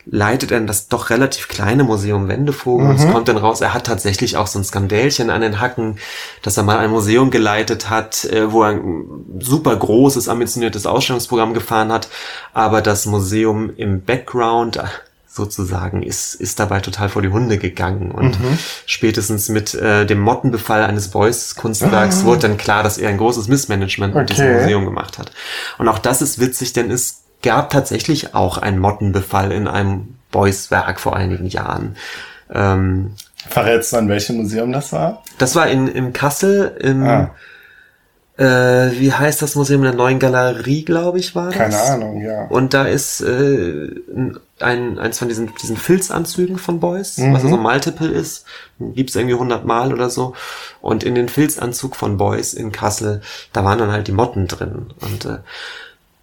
leitet er das doch relativ kleine Museum Wendevogel? Und es kommt dann raus, er hat tatsächlich auch so ein Skandälchen an den Hacken, dass er mal ein Museum geleitet hat, äh, wo er ein super großes, ambitioniertes Ausstellungsprogramm gefahren hat, aber das Museum im Background äh, sozusagen ist, ist dabei total vor die Hunde gegangen. Und spätestens mit äh, dem Mottenbefall eines Beuys Kunstwerks wurde dann klar, dass er ein großes Missmanagement mit diesem Okay. Museum gemacht hat. Und auch das ist witzig, denn es gab tatsächlich auch einen Mottenbefall in einem Beuys Werk vor einigen Jahren. Ähm, Verrätst du an welchem Museum das war? das war in, in Kassel, im, Ah. äh, wie heißt das Museum der neuen Galerie, glaube ich, war das? Keine Ahnung, ja. Und da ist äh, ein, eins von diesen, diesen Filzanzügen von Beuys, was Mhm. so Multiple ist, gibt's irgendwie 100 Mal oder so. Und in den Filzanzug von Beuys in Kassel, da waren dann halt die Motten drin. Und äh,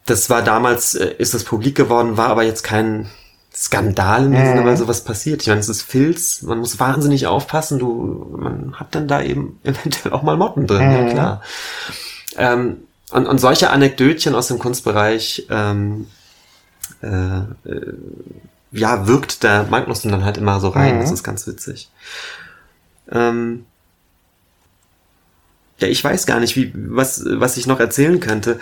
das war damals, äh, ist das publik geworden, war aber jetzt kein Skandal in dem Sinne, weil sowas passiert. Ich meine, es ist Filz, man muss wahnsinnig aufpassen, du, man hat dann da eben eventuell auch mal Motten drin, ja klar. Ähm, und, und solche Anekdötchen aus dem Kunstbereich, ähm, äh, äh, ja, wirkt der Magnus dann halt immer so rein. Das ist ganz witzig. Ähm, ja, ich weiß gar nicht, wie, was, was ich noch erzählen könnte.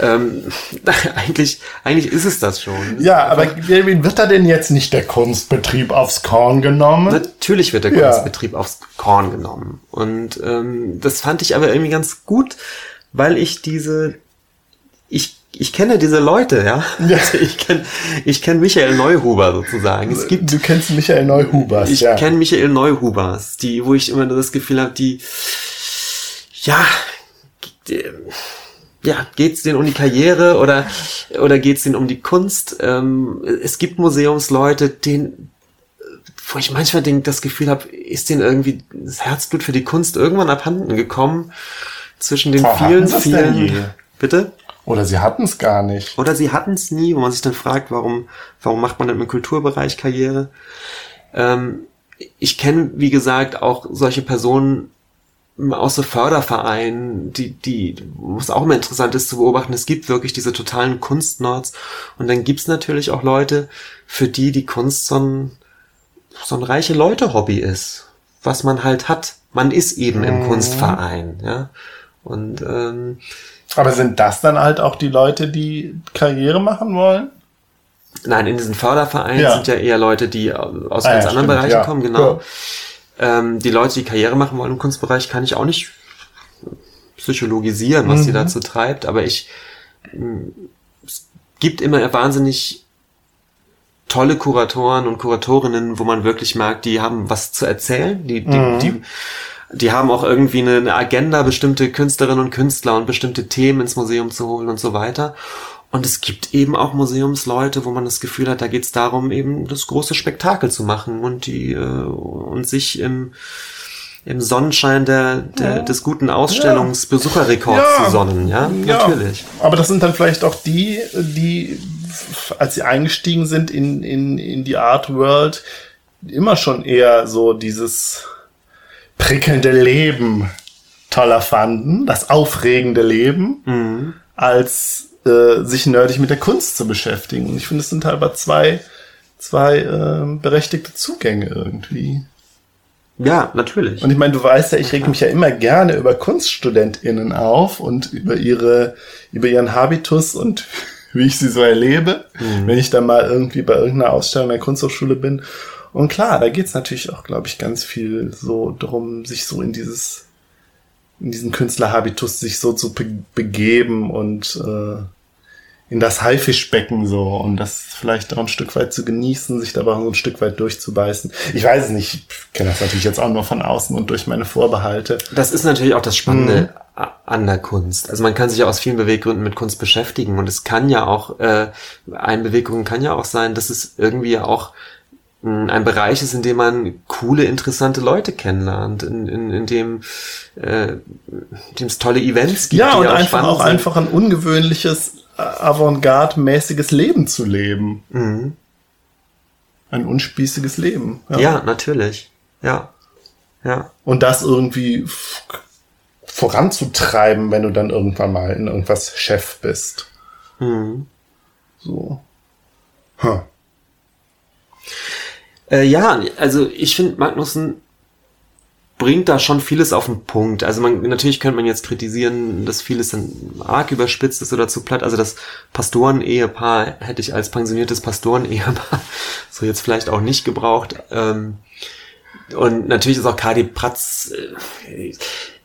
Ähm, eigentlich, eigentlich ist es das schon. Ja, aber wird da denn jetzt nicht der Kunstbetrieb aufs Korn genommen? Natürlich wird der Ja. Kunstbetrieb aufs Korn genommen. Und ähm, das fand ich aber irgendwie ganz gut, weil ich diese, ich ich kenne diese Leute, ja. ja. Also ich kenne ich kenn Michael Neuhuber sozusagen. Es gibt, du kennst Michael Neuhubers, ich ja. Ich kenne Michael Neuhubers, die, wo ich immer das Gefühl habe, die, ja, die, ja, geht's denen um die Karriere oder, oder geht's denen um die Kunst? Ähm, es gibt Museumsleute, denen, wo ich manchmal denk, das Gefühl habe, ist denen irgendwie das Herzblut für die Kunst irgendwann abhanden gekommen zwischen den oh, vielen, vielen. Bitte? Oder sie hatten es gar nicht. Oder sie hatten es nie, wo man sich dann fragt, warum, warum macht man denn im Kulturbereich Karriere? Ähm, ich kenne, wie gesagt, auch solche Personen aus so Fördervereinen, die, die, was auch immer interessant ist zu beobachten, es gibt wirklich diese totalen Kunstnerds und dann gibt's natürlich auch Leute, für die die Kunst so ein, so ein reiche Leute-Hobby ist, was man halt hat. Man ist eben im mhm. Kunstverein, ja. Und ähm, aber sind das dann halt auch die Leute, die Karriere machen wollen? Nein, in diesen Fördervereinen ja. sind ja eher Leute, die aus ah, ganz ja, anderen stimmt, Bereichen ja. kommen, genau. Ähm, die Leute, die Karriere machen wollen im Kunstbereich, kann ich auch nicht psychologisieren, was mhm. sie dazu treibt, aber ich, es gibt immer wahnsinnig tolle Kuratoren und Kuratorinnen, wo man wirklich merkt, die haben was zu erzählen, die, die, mhm. die die haben auch irgendwie eine, Agenda, bestimmte Künstlerinnen und Künstler und bestimmte Themen ins Museum zu holen und so weiter. Und es gibt eben auch Museumsleute, wo man das Gefühl hat, da geht es darum, eben das große Spektakel zu machen und die äh, und sich im im Sonnenschein der, der ja. des guten Ausstellungsbesucherrekords ja. zu sonnen, ja? ja, natürlich. Aber das sind dann vielleicht auch die, die, als sie eingestiegen sind in, in, in die Art World, immer schon eher so dieses prickelnde Leben toller fanden, das aufregende Leben, mhm. als äh, sich nerdig mit der Kunst zu beschäftigen. Und ich finde, es sind halt aber zwei, zwei äh, berechtigte Zugänge irgendwie. Ja, natürlich. Und ich meine, du weißt ja, ich reg mich ja immer gerne über KunststudentInnen auf und über ihre, über ihren Habitus und wie ich sie so erlebe, mhm. wenn ich da mal irgendwie bei irgendeiner Ausstellung der Kunsthochschule bin. Und klar, da geht's natürlich auch, glaube ich, ganz viel so drum, sich so in dieses, in diesen Künstlerhabitus sich so zu be begeben und äh, in das Haifischbecken so und das vielleicht auch ein Stück weit zu genießen, sich dabei so ein Stück weit durchzubeißen. Ich weiß es nicht, ich kenne das natürlich jetzt auch nur von außen und durch meine Vorbehalte. Das ist natürlich auch das Spannende mhm. an der Kunst. Also man kann sich ja aus vielen Beweggründen mit Kunst beschäftigen und es kann ja auch, äh, ein Beweggrund kann ja auch sein, dass es irgendwie auch ein Bereich ist, in dem man coole, interessante Leute kennenlernt, in, in, in dem, äh, dem es tolle Events gibt. Ja, und auch einfach auch sind. einfach ein ungewöhnliches, äh, avantgarde-mäßiges Leben zu leben. Mhm. Ein unspießiges Leben. Ja. ja, natürlich. Ja. Ja. Und das irgendwie voranzutreiben, wenn du dann irgendwann mal in irgendwas Chef bist. Mhm. So. Huh. Äh, ja, also ich finde, Magnussen bringt da schon vieles auf den Punkt. Also man, natürlich könnte man jetzt kritisieren, dass vieles dann arg überspitzt ist oder zu platt. Also das Pastoren-Ehepaar hätte ich als pensioniertes Pastoren-Ehepaar so jetzt vielleicht auch nicht gebraucht. Ähm, und natürlich ist auch Kadi Pratz, äh,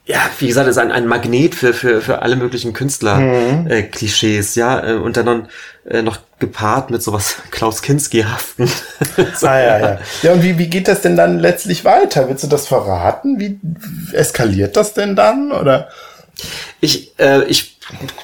ja, wie gesagt, ist ein, ein Magnet für, für, für alle möglichen Künstler-Klischees, mhm. äh, ja, äh, und dann noch, äh, noch gepaart mit sowas Klaus Kinski-haften. so, ah, ja, ja. Ja, und wie, wie geht das denn dann letztlich weiter? Willst du das verraten? Wie eskaliert das denn dann, oder? Ich, äh, ich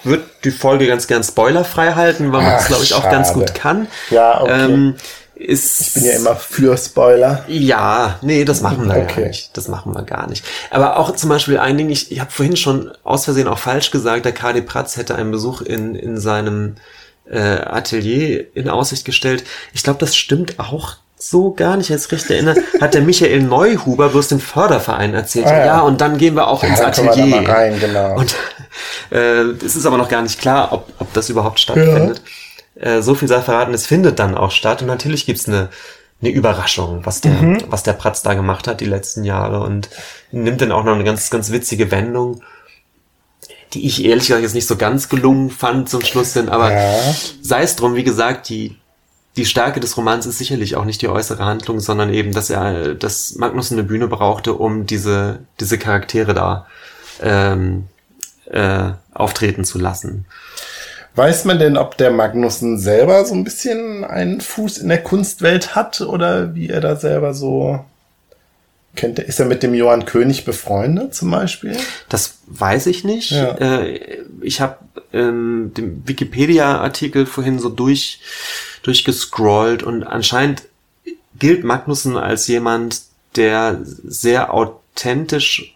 würde die Folge ganz gern spoilerfrei halten, weil man das, glaube ich, auch ganz gut kann. Ja, okay. Ähm, ist, ich bin ja immer für Spoiler. Ja, nee, das machen wir okay. gar nicht. Das machen wir gar nicht. Aber auch zum Beispiel ein Ding, ich, ich habe vorhin schon aus Versehen auch falsch gesagt, der KD Pratz hätte einen Besuch in, in seinem äh, Atelier in Aussicht gestellt. Ich glaube, das stimmt auch so gar nicht, jetzt recht erinnere, hat der Michael Neuhuber bloß den Förderverein erzählt. Ah, ja. ja. und dann gehen wir auch ja, ins Atelier. mal rein, genau. Und äh, es ist aber noch gar nicht klar, ob, ob das überhaupt stattfindet. Ja äh, so viel sei verraten, es findet dann auch statt. Und natürlich gibt's eine, eine Überraschung, was der, mhm. was der Pratz da gemacht hat die letzten Jahre und nimmt dann auch noch eine ganz, ganz witzige Wendung, die ich ehrlich gesagt jetzt nicht so ganz gelungen fand zum Schluss hin, aber ja. sei es drum, wie gesagt, die, die Stärke des Romans ist sicherlich auch nicht die äußere Handlung, sondern eben, dass er, dass Magnus eine Bühne brauchte, um diese, diese Charaktere da ähm, äh, auftreten zu lassen. Weiß man denn, ob der Magnussen selber so ein bisschen einen Fuß in der Kunstwelt hat oder wie er da selber so kennt? Ist er mit dem Johann König befreundet zum Beispiel? Das weiß ich nicht. Ja. Äh, ich habe ähm, den Wikipedia-Artikel vorhin so durch durchgescrollt und anscheinend gilt Magnussen als jemand, der sehr authentisch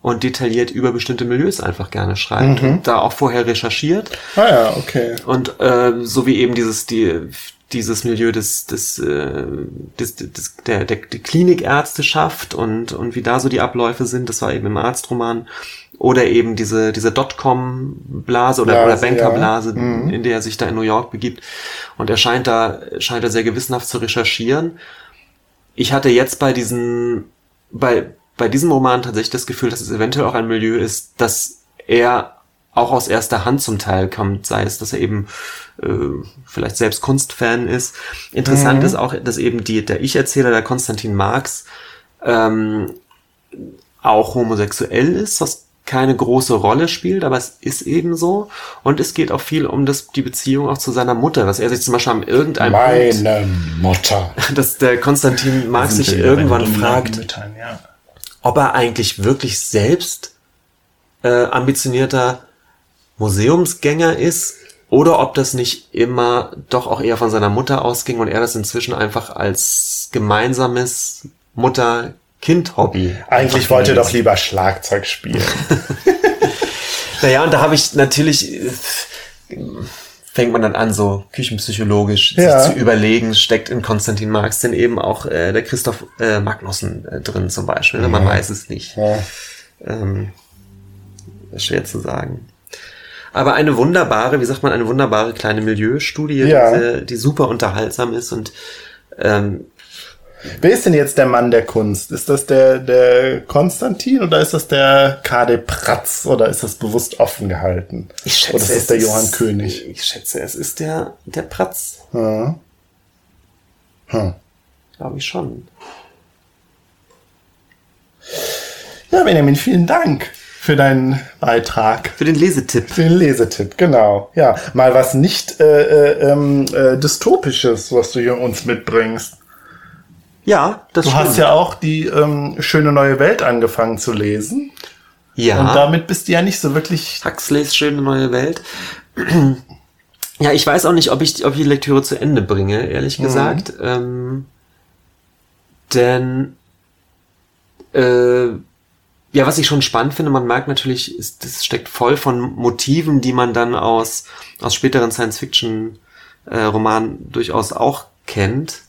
und detailliert über bestimmte Milieus einfach gerne schreibt und da auch vorher recherchiert Ah ja, okay. und äh, so wie eben dieses die dieses Milieu des des, äh, des, des der, der der Klinikärzteschaft und und wie da so die Abläufe sind, das war eben im Arztroman oder eben diese diese Dotcom Blase oder, Blase, oder Banker ja. Blase, in der er sich da in New York begibt und er scheint da scheint er sehr gewissenhaft zu recherchieren. Ich hatte jetzt bei diesen bei bei diesem Roman tatsächlich das Gefühl, dass es eventuell auch ein Milieu ist, dass er auch aus erster Hand zum Teil kommt, sei es, dass er eben äh, vielleicht selbst Kunstfan ist. Interessant ist auch, dass eben die, der Ich-Erzähler, der Konstantin Marx, ähm, auch homosexuell ist, was keine große Rolle spielt, aber es ist eben so. Und es geht auch viel um das, die Beziehung auch zu seiner Mutter, dass er sich zum Beispiel an irgendeinem Punkt, Meine Mutter. dass der Konstantin Marx sich irgendwann fragt, Müttern, ja. Ob er eigentlich wirklich selbst äh, ambitionierter Museumsgänger ist oder ob das nicht immer doch auch eher von seiner Mutter ausging und er das inzwischen einfach als gemeinsames Mutter-Kind-Hobby. Eigentlich wollte er doch lieber Schlagzeug spielen. Naja, und da habe ich natürlich, äh, fängt man dann an, so küchenpsychologisch Ja. sich zu überlegen, steckt in Konstantin Marx denn eben auch äh, der Christoph äh, Magnussen äh, drin zum Beispiel. Ne? Man weiß es nicht. ja. Ähm, schwer zu sagen. Aber eine wunderbare, wie sagt man, eine wunderbare kleine Milieustudie, die, sehr- die super unterhaltsam ist und ähm, Wer ist denn jetzt der Mann der Kunst? Ist das der, der Konstantin oder ist das der KD Pratz oder ist das bewusst offen gehalten? ich schätze, oder ist es der ist- Johann König? Ich schätze, es ist der, der Pratz, Ja. Hm. glaube ich schon. ja, Benjamin, vielen Dank für deinen Beitrag. Für den Lesetipp. Für den Lesetipp, genau. Ja, mal was nicht äh, äh, ähm, äh, dystopisches, was du hier uns mitbringst. Ja, das Du stimmt. hast ja auch die ähm, schöne neue Welt angefangen zu lesen. ja. Und damit bist du ja nicht so wirklich. Huxleys schöne neue Welt. Ja, ich weiß auch nicht, ob ich, ob ich die Lektüre zu Ende bringe, ehrlich gesagt. Ähm, denn äh, ja, was ich schon spannend finde, man merkt natürlich, ist, das steckt voll von Motiven, die man dann aus, aus späteren Science-Fiction-Romanen durchaus auch kennt.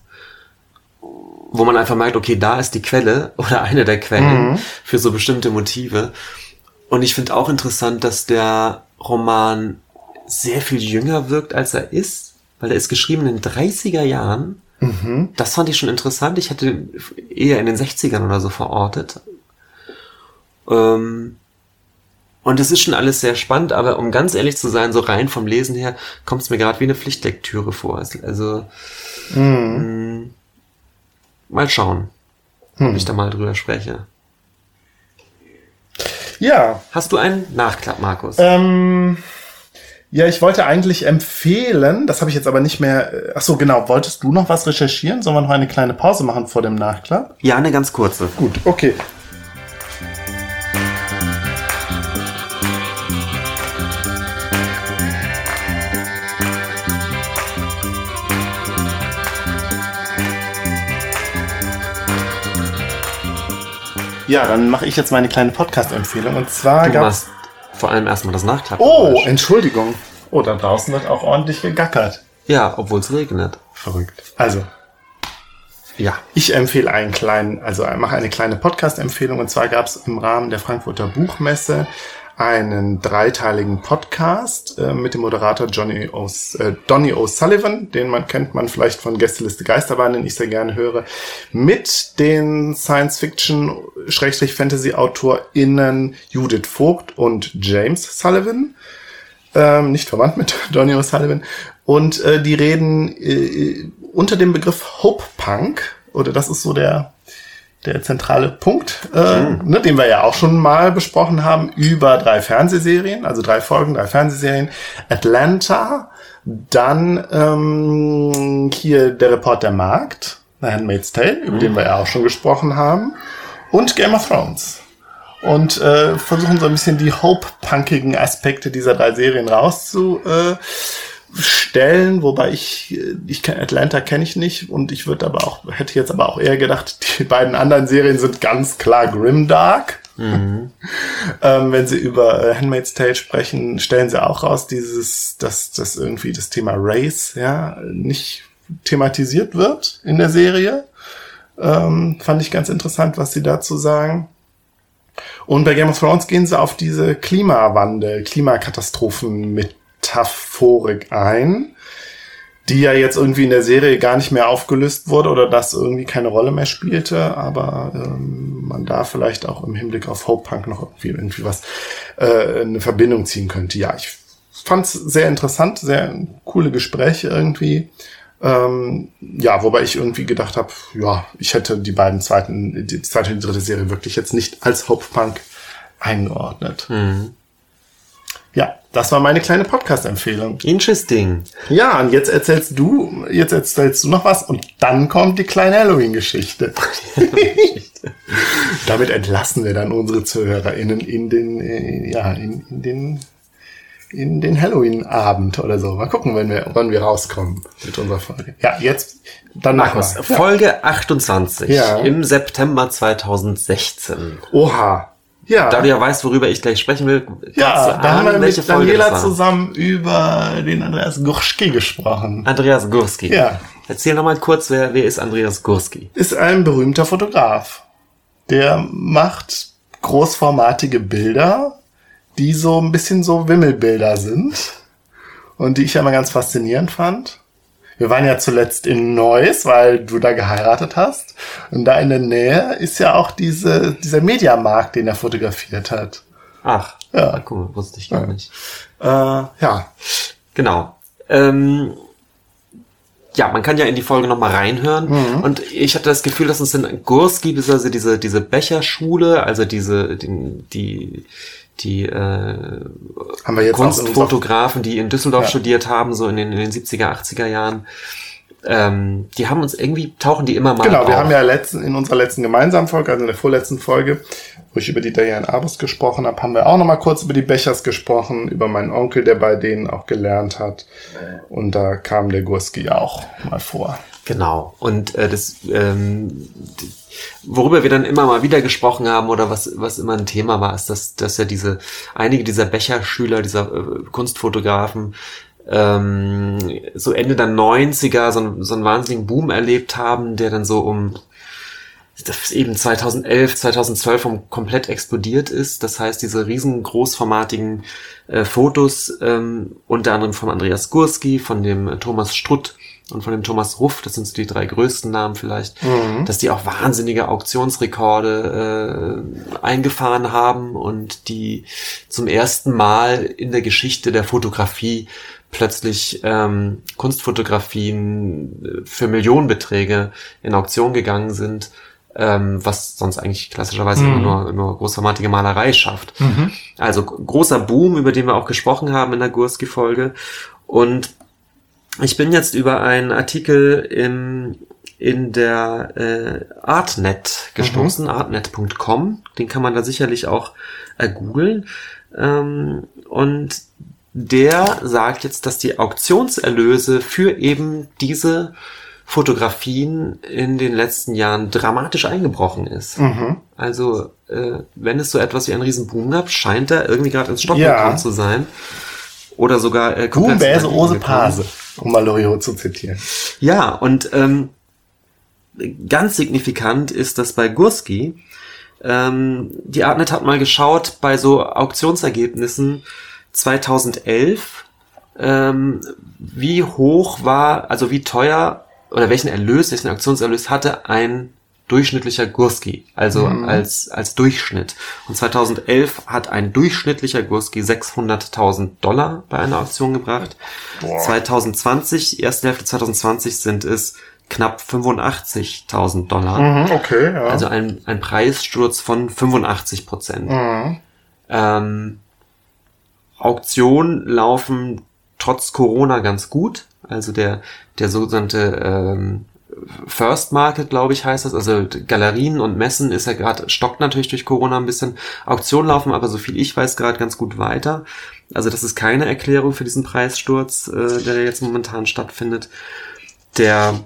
Wo man einfach merkt, okay, da ist die Quelle oder eine der Quellen für so bestimmte Motive. Und ich finde auch interessant, dass der Roman sehr viel jünger wirkt, als er ist, weil er ist geschrieben in den 30er Jahren. Das fand ich schon interessant. Ich hätte ihn eher in den 60ern oder so verortet. Ähm, und es ist schon alles sehr spannend, aber um ganz ehrlich zu sein, so rein vom Lesen her, kommt es mir gerade wie eine Pflichtlektüre vor. Also mh, mal schauen, ob ich da mal drüber spreche. Ja, Hast du einen Nachklapp, Markus? Ähm, ja, ich wollte eigentlich empfehlen, das habe ich jetzt aber nicht mehr. äh, Ach so, genau. Wolltest du noch was recherchieren? Sollen wir noch eine kleine Pause machen vor dem Nachklapp? ja, eine ganz kurze. Gut, okay. Ja, dann mache ich jetzt meine kleine Podcast-Empfehlung. Und zwar Du gab's machst vor allem erstmal das Nachklapp. Oh, Entschuldigung. Oh, da draußen wird auch ordentlich gegackert. Ja, obwohl es regnet. Verrückt. Also, Ja. ich empfehle einen kleinen, also mache eine kleine Podcast-Empfehlung. Und zwar gab es im Rahmen der Frankfurter Buchmesse einen dreiteiligen Podcast äh, mit dem Moderator Johnny o, äh, Donny O'Sullivan, den man kennt man vielleicht von Gästeliste Geisterbahn, den ich sehr gerne höre, mit den Science-Fiction-Fantasy-AutorInnen Judith Vogt und James Sullivan ähm, nicht verwandt mit Donny O'Sullivan. Und äh, die reden äh, unter dem Begriff Hope Punk, oder das ist so der, der zentrale Punkt, äh, mhm. ne, den wir ja auch schon mal besprochen haben, über drei Fernsehserien, also drei Folgen, drei Fernsehserien. Atlanta, dann ähm, hier der Report der Markt, The Handmaid's Tale, über mhm. den wir ja auch schon gesprochen haben, und Game of Thrones. Und äh, versuchen so ein bisschen die hope-punkigen Aspekte dieser drei Serien rauszu... Äh, Stellen, wobei ich, ich kenn, Atlanta kenne ich nicht und ich würde aber auch, hätte jetzt aber auch eher gedacht, die beiden anderen Serien sind ganz klar Grimdark. Mhm. ähm, wenn sie über äh, Handmaid's Tale sprechen, stellen sie auch raus, dieses, dass, dass irgendwie das Thema Race, ja, nicht thematisiert wird in der Serie. Ähm, fand ich ganz interessant, was sie dazu sagen. Und bei Game of Thrones gehen sie auf diese Klimawandel, Klimakatastrophen mit Metaphorik ein, die ja jetzt irgendwie in der Serie gar nicht mehr aufgelöst wurde oder das irgendwie keine Rolle mehr spielte, aber ähm, man da vielleicht auch im Hinblick auf Hope Punk noch irgendwie, irgendwie was äh, eine Verbindung ziehen könnte. Ja, ich fand es sehr interessant, sehr coole Gespräche irgendwie. Ähm, ja, wobei ich irgendwie gedacht habe, ja, ich hätte die beiden zweiten, die zweite und dritte Serie wirklich jetzt nicht als Hope Punk eingeordnet. Mhm. Ja, das war meine kleine Podcast-Empfehlung. Interesting. Ja, und jetzt erzählst du, jetzt erzählst du noch was und dann kommt die kleine Halloween-Geschichte. Damit entlassen wir dann unsere ZuhörerInnen in den, äh, ja, in, in den, in den Halloween-Abend oder so. Mal gucken, wenn wir, wann wir rauskommen mit unserer Folge. Ja, jetzt, dann Markus, ja. Folge 28 ja. im September 2016. Oha. Ja. Da du ja weißt, worüber ich gleich sprechen will, ja, da haben wir mit Daniela zusammen über den Andreas Gurski gesprochen. Andreas Gurski. Ja. Erzähl noch mal kurz, wer, wer ist Andreas Gurski? Ist ein berühmter Fotograf. Der macht großformatige Bilder, die so ein bisschen so Wimmelbilder sind und die ich ja immer ganz faszinierend fand. Wir waren ja zuletzt in Neuss, weil du da geheiratet hast. Und da in der Nähe ist ja auch diese, dieser Mediamarkt, den er fotografiert hat. Ach, ja. Ah, cool, wusste ich gar ja. nicht. Äh, ja. Genau. Ähm, ja, man kann ja in die Folge nochmal reinhören. Mhm. Und ich hatte das Gefühl, dass uns in Gurski, also diese, diese Becherschule, also diese, die, die die äh, Kunstfotografen, die in Düsseldorf ja. studiert haben, so in den, in den 70er, 80er Jahren, ähm, die haben uns irgendwie, tauchen die immer mal Genau, auf. wir haben ja letzten, in unserer letzten gemeinsamen Folge, also in der vorletzten Folge, wo ich über die Diane Abus gesprochen habe, haben wir auch nochmal kurz über die Bechers gesprochen, über meinen Onkel, der bei denen auch gelernt hat. Und da kam der Gurski auch mal vor. Genau. Und äh, das, ähm, worüber wir dann immer mal wieder gesprochen haben oder was, was immer ein Thema war, ist, dass, dass ja diese, einige dieser Becherschüler, dieser äh, Kunstfotografen, ähm, so Ende der 90er so, so einen wahnsinnigen Boom erlebt haben, der dann so um eben 2011, 2012 um komplett explodiert ist. Das heißt, diese riesen großformatigen äh, Fotos, ähm, unter anderem von Andreas Gurski, von dem Thomas Strutt, und von dem Thomas Ruff, das sind so die drei größten Namen vielleicht, mhm. dass die auch wahnsinnige Auktionsrekorde äh, eingefahren haben und die zum ersten Mal in der Geschichte der Fotografie plötzlich ähm, Kunstfotografien äh, für Millionenbeträge in Auktion gegangen sind, ähm, was sonst eigentlich klassischerweise mhm. immer nur, nur großformatige Malerei schafft. Mhm. Also großer Boom, über den wir auch gesprochen haben in der Gurski-Folge. Und ich bin jetzt über einen Artikel im, in der äh, Artnet gestoßen, mhm. artnet.com. Den kann man da sicherlich auch äh, googeln. Ähm, und der sagt jetzt, dass die Auktionserlöse für eben diese Fotografien in den letzten Jahren dramatisch eingebrochen ist. Mhm. Also, äh, wenn es so etwas wie einen riesen Boom gab, scheint er irgendwie gerade ins Stocken ja. gekommen zu sein. Oder sogar äh, Boom, Bäse, Ose, Pase um mal Loriot zu zitieren. Ja, und ähm, ganz signifikant ist, dass bei Gurski, ähm, die Artnet hat mal geschaut bei so Auktionsergebnissen 2011, ähm, wie hoch war, also wie teuer oder welchen Erlös, welchen Auktionserlös hatte ein durchschnittlicher Gurski, also mhm. als, als Durchschnitt. Und 2011 hat ein durchschnittlicher Gurski 600.000 Dollar bei einer Auktion gebracht. Boah. 2020, erste Hälfte 2020 sind es knapp 85.000 Dollar. Mhm, okay, ja. Also ein, ein Preissturz von 85 Prozent. mhm. Ähm, Auktionen laufen trotz Corona ganz gut. Also der, der sogenannte ähm, First Market, glaube ich, heißt das. Also Galerien und Messen ist ja gerade, stockt natürlich durch Corona ein bisschen. Auktionen laufen aber, so viel ich weiß, gerade ganz gut weiter. Also das ist keine Erklärung für diesen Preissturz, äh, der jetzt momentan stattfindet. Der,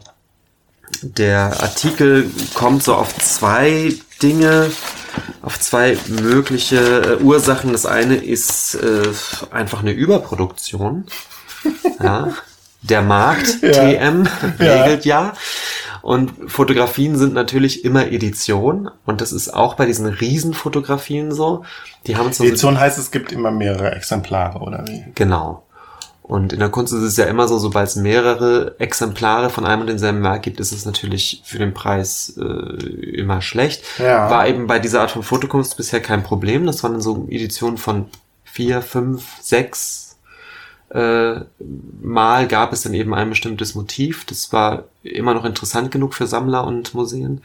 der Artikel kommt so auf zwei Dinge, auf zwei mögliche äh, Ursachen. Das eine ist äh, einfach eine Überproduktion. Ja. Der Markt, Ja. TM, Ja. regelt ja. Und Fotografien sind natürlich immer Edition. Und das ist auch bei diesen Riesenfotografien so. Die haben so Edition heißt, es gibt immer mehrere Exemplare, oder wie? Genau. Und in der Kunst ist es ja immer so, sobald es mehrere Exemplare von einem und denselben Werk gibt, ist es natürlich für den Preis äh, immer schlecht. Ja. War eben bei dieser Art von Fotokunst bisher kein Problem. Das waren so Editionen von vier, fünf, sechs äh, Mal gab es dann eben ein bestimmtes Motiv. Das war immer noch interessant genug für Sammler und Museen.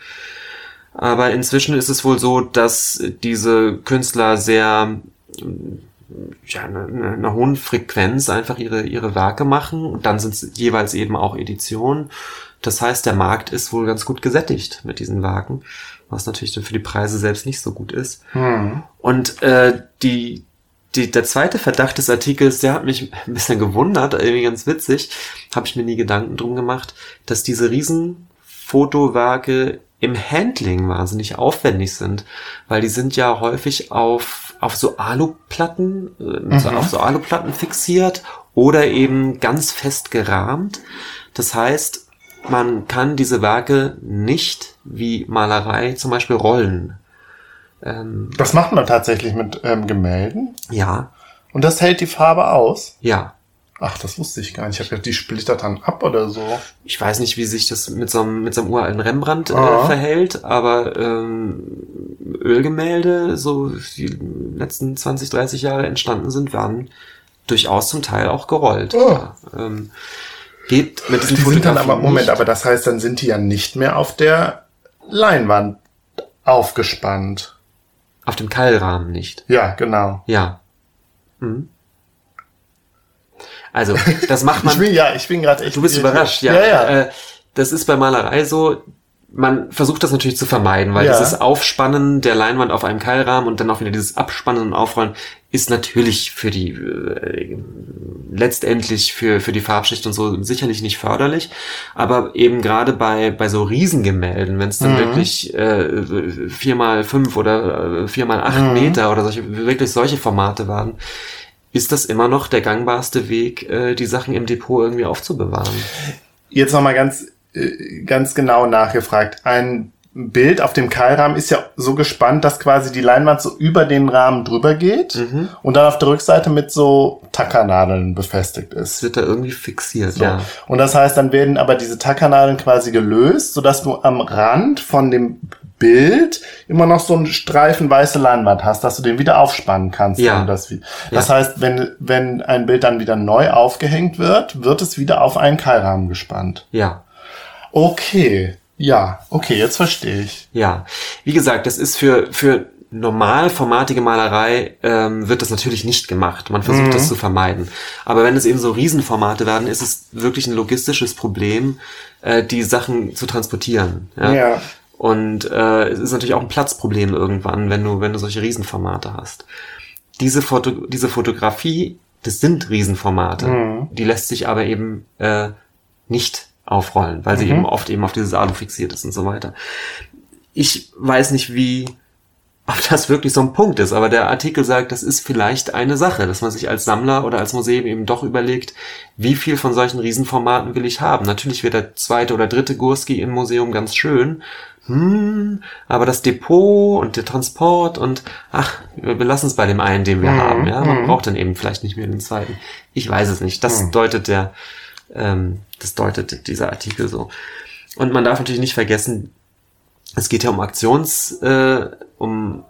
Aber inzwischen ist es wohl so, dass diese Künstler sehr ja, eine, eine, eine hohen Frequenz einfach ihre, ihre Werke machen und dann sind es jeweils eben auch Editionen. Das heißt, der Markt ist wohl ganz gut gesättigt mit diesen Werken, was natürlich dann für die Preise selbst nicht so gut ist. Hm. Und äh, die, die, der zweite Verdacht des Artikels, der hat mich ein bisschen gewundert, irgendwie ganz witzig, habe ich mir nie Gedanken drum gemacht, dass diese Riesenfotowerke im Handling wahnsinnig aufwendig sind, weil die sind ja häufig auf, auf so Aluplatten, äh, so, auf so Aluplatten fixiert oder eben ganz fest gerahmt. Das heißt, man kann diese Werke nicht wie Malerei zum Beispiel rollen. Ähm, Das macht man tatsächlich mit ähm, Gemälden. ja, Und das hält die Farbe aus. ja. Ach, das wusste ich gar nicht. Ich habe gedacht, die splittert dann ab oder so. Ich weiß nicht, wie sich das mit so einem, mit so einem uralten Rembrandt äh, Ah. verhält, aber ähm, Ölgemälde, so die letzten 20, 30 Jahre entstanden sind, waren durchaus zum Teil auch gerollt. Oh. Ja, ähm, geht mit diesen Die sind dann aber, Moment, nicht. aber das heißt, dann sind die ja nicht mehr auf der Leinwand aufgespannt. Auf dem Keilrahmen nicht. Ja, genau. Ja. Mhm. Also, das macht man. Ich bin, ja, ich bin gerade echt. Du bist überrascht, ja. Ja, ja. Äh, das ist bei Malerei so, man versucht das natürlich zu vermeiden, weil Ja. dieses Aufspannen der Leinwand auf einem Keilrahmen und dann auch wieder dieses Abspannen und Aufrollen ist natürlich für die äh, letztendlich für für die Farbschicht und so sicherlich nicht förderlich, aber eben gerade bei bei so Riesengemälden, wenn es dann Mhm. wirklich äh, vier mal fünf oder äh, vier mal acht Mhm. Meter oder solche wirklich solche Formate waren, ist das immer noch der gangbarste Weg, äh, die Sachen im Depot irgendwie aufzubewahren. Jetzt nochmal ganz, ganz genau nachgefragt. Ein Bild auf dem Keilrahmen ist ja so gespannt, dass quasi die Leinwand so über den Rahmen drüber geht Mhm. und dann auf der Rückseite mit so Tackernadeln befestigt Es ist. wird da irgendwie fixiert, So. ja. Und das heißt, dann werden aber diese Tackernadeln quasi gelöst, sodass du am Rand von dem Bild immer noch so einen Streifen weiße Leinwand hast, dass du den wieder aufspannen kannst. Ja. Das, das Ja. heißt, wenn, wenn ein Bild dann wieder neu aufgehängt wird, wird es wieder auf einen Keilrahmen gespannt. Ja, Okay, ja, okay, jetzt verstehe ich. ja. Wie gesagt, das ist für, für normalformatige Malerei ähm, wird das natürlich nicht gemacht. Man versucht Mhm. das zu vermeiden. Aber wenn es eben so Riesenformate werden, ist es wirklich ein logistisches Problem, äh, die Sachen zu transportieren. Ja. Ja. Und äh, es ist natürlich auch ein Platzproblem irgendwann, wenn du, wenn du solche Riesenformate hast. Diese, Foto, diese Fotografie, das sind Riesenformate. Mhm. Die lässt sich aber eben äh, nicht aufrollen, weil sie Mhm. eben oft eben auf dieses Alu fixiert ist und so weiter. Ich weiß nicht, wie, ob das wirklich so ein Punkt ist, aber der Artikel sagt, das ist vielleicht eine Sache, dass man sich als Sammler oder als Museum eben doch überlegt, wie viel von solchen Riesenformaten will ich haben. Natürlich wird der zweite oder dritte Gurski im Museum ganz schön, hm, aber das Depot und der Transport und ach, wir belassen es bei dem einen, den wir Mhm, haben. Ja, man mhm. braucht dann eben vielleicht nicht mehr den zweiten. Ich weiß es nicht. Das Mhm. deutet der, ähm, das deutet dieser Artikel so. Und man darf natürlich nicht vergessen, es geht ja um Aktions, äh, um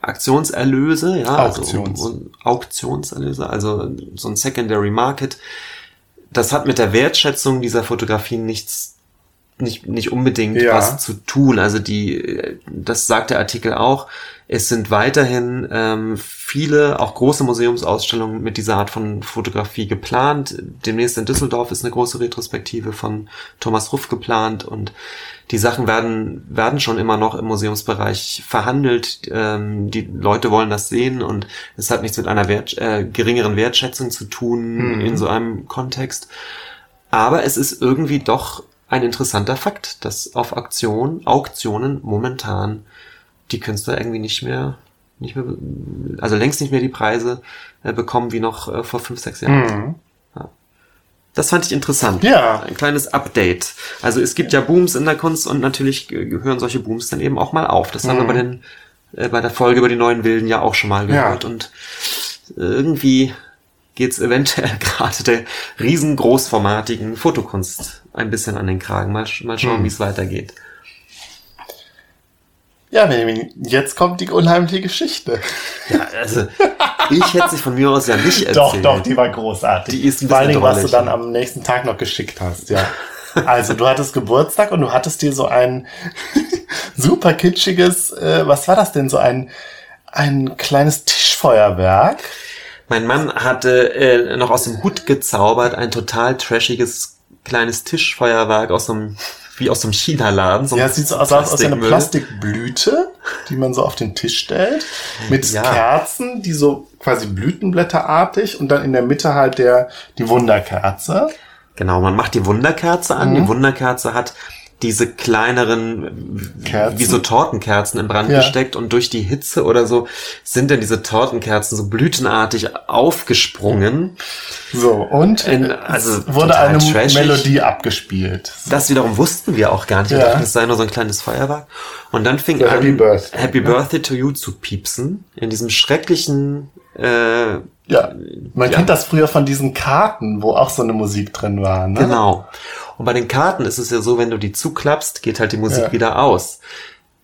Aktionserlöse, ja, Auktions. also um, um Auktionserlöse, also so ein Secondary Market. Das hat mit der Wertschätzung dieser Fotografien nichts nicht, nicht unbedingt Ja. was zu tun. Also die, das sagt der Artikel auch. Es sind weiterhin ähm, viele, auch große Museumsausstellungen mit dieser Art von Fotografie geplant. Demnächst in Düsseldorf ist eine große Retrospektive von Thomas Ruff geplant und die Sachen werden, werden schon immer noch im Museumsbereich verhandelt. Ähm, die Leute wollen das sehen und es hat nichts mit einer Wert, äh, geringeren Wertschätzung zu tun in so einem Kontext. Aber es ist irgendwie doch ein interessanter Fakt, dass auf Auktion, Auktionen momentan die Künstler irgendwie nicht mehr, nicht mehr, also längst nicht mehr die Preise äh, bekommen wie noch äh, vor fünf, sechs Jahren. Ja. Das fand ich interessant. Ja. Ein kleines Update. Also es gibt ja Booms in der Kunst und natürlich ge- gehören solche Booms dann eben auch mal auf. Das haben wir bei den, äh, bei der Folge über die neuen Wilden ja auch schon mal gehört. Ja. Und irgendwie geht's eventuell gerade der riesengroßformatigen Fotokunst ein bisschen an den Kragen. Mal, mal schauen, wie es weitergeht. Ja, Benjamin, jetzt kommt die unheimliche Geschichte. Ja, also ich hätte sich von mir aus ja nicht erzählt. Doch, doch, die war großartig. Die ist ein Vor Dingen, was du dann am nächsten Tag noch geschickt hast, ja. Also, du hattest Geburtstag und du hattest dir so ein super kitschiges, äh, was war das denn, so ein, ein kleines Tischfeuerwerk. Mein Mann hatte äh, noch aus dem Hut gezaubert ein total trashiges kleines Tischfeuerwerk aus einem, wie aus einem China-Laden. So Ja, es sieht so aus, aus einer. Plastikblüte, die man so auf den Tisch stellt, mit Ja. Kerzen, die so quasi Blütenblätterartig und dann in der Mitte halt der, die Wunderkerze. Genau, man macht die Wunderkerze an. Mhm. Die Wunderkerze hat diese kleineren, Kerzen. wie so Tortenkerzen in Brand Ja. gesteckt und durch die Hitze oder so sind dann diese Tortenkerzen so blütenartig aufgesprungen. So, und In- also es wurde eine trashig. Melodie abgespielt. Das wiederum wussten wir auch gar nicht. Wir Ja. dachten, es sei nur so ein kleines Feuerwerk. Und dann fing So an, Happy Birthday, Happy ne? Birthday to you zu piepsen. In diesem schrecklichen, äh, Ja, man Ja. kennt das früher von diesen Karten, wo auch so eine Musik drin war. Ne? Genau. Und bei den Karten ist es ja so, wenn du die zuklappst, geht halt die Musik Ja. wieder aus.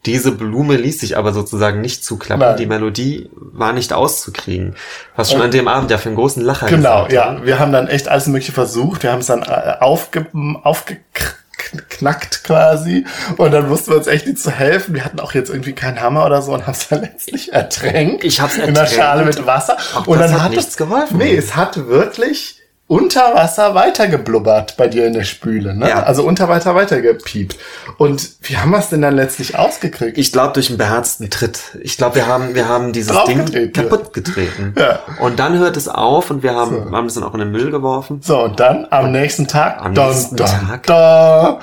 Diese Blume ließ sich aber sozusagen nicht zuklappen. Nein. Die Melodie war nicht auszukriegen. Was schon an dem Abend ja für einen großen Lacher Genau, ja. hat. Wir haben dann echt alles Mögliche versucht. Wir haben es dann äh, aufge aufgeknackt quasi. Und dann wussten wir uns echt nicht zu helfen. Wir hatten auch jetzt irgendwie keinen Hammer oder so und haben es dann letztlich ertränkt. Ich hab's In einer ertränkt. Schale mit Wasser. Auch und dann hat hat nichts es, geholfen. Nee, es hat wirklich unter Wasser weitergeblubbert bei dir in der Spüle. Ne? Ja. Also unter Wasser weitergepiept. Und wie haben wir es denn dann letztlich ausgekriegt? Ich glaube durch einen beherzten Tritt. Ich glaube, wir haben, wir haben dieses Ding kaputt getreten. Ja. Und dann hört es auf und wir haben, haben es dann auch in den Müll geworfen. so, und dann am nächsten Tag. Am dun, nächsten dun, Tag. dun,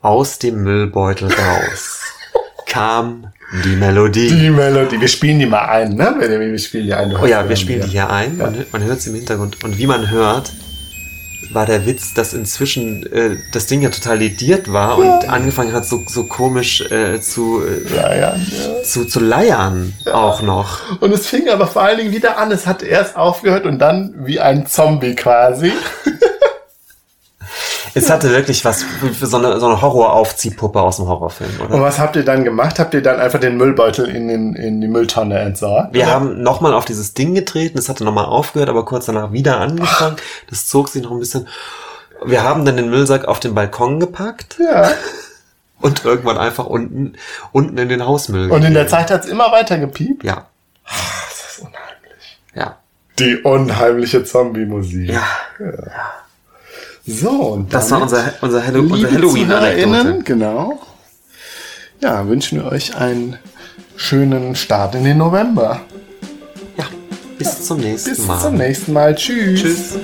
Aus dem Müllbeutel raus kam die Melodie. die Melodie. Wir spielen die mal ein, ne? Wir spielen die ein. Oh ja, wir spielen die hier ein. Man, hört- man hört sie im Hintergrund. Und wie man hört, war der Witz, dass inzwischen äh, das Ding ja total lediert war und angefangen hat, so, so komisch äh, zu, äh, Ja, ja, ja. zu, zu leiern auch noch. Und es fing aber vor allen Dingen wieder an. Es hat erst aufgehört und dann wie ein Zombie quasi. Es hatte wirklich was so eine, so eine Horroraufziehpuppe aus dem Horrorfilm, Und oder? was habt ihr dann gemacht? Habt ihr dann einfach den Müllbeutel in, den, in die Mülltonne entsorgt? Wir Oder? haben nochmal auf dieses Ding getreten, es hatte nochmal aufgehört, aber kurz danach wieder angefangen. Das zog sich noch ein bisschen. Wir haben dann den Müllsack auf den Balkon gepackt Ja. und irgendwann einfach unten, unten in den Hausmüll. Und in der. Zeit hat's immer weiter gepiept. Ja, Das ist unheimlich. ja, Die unheimliche Zombie-Musik. ja. So, und Das war unser, unser, Hallo unser Halloween-Anekdote. Genau. Ja, wünschen wir euch einen schönen Start in den November. Ja, bis zum nächsten Bis Mal. zum nächsten Mal. Tschüss. Tschüss.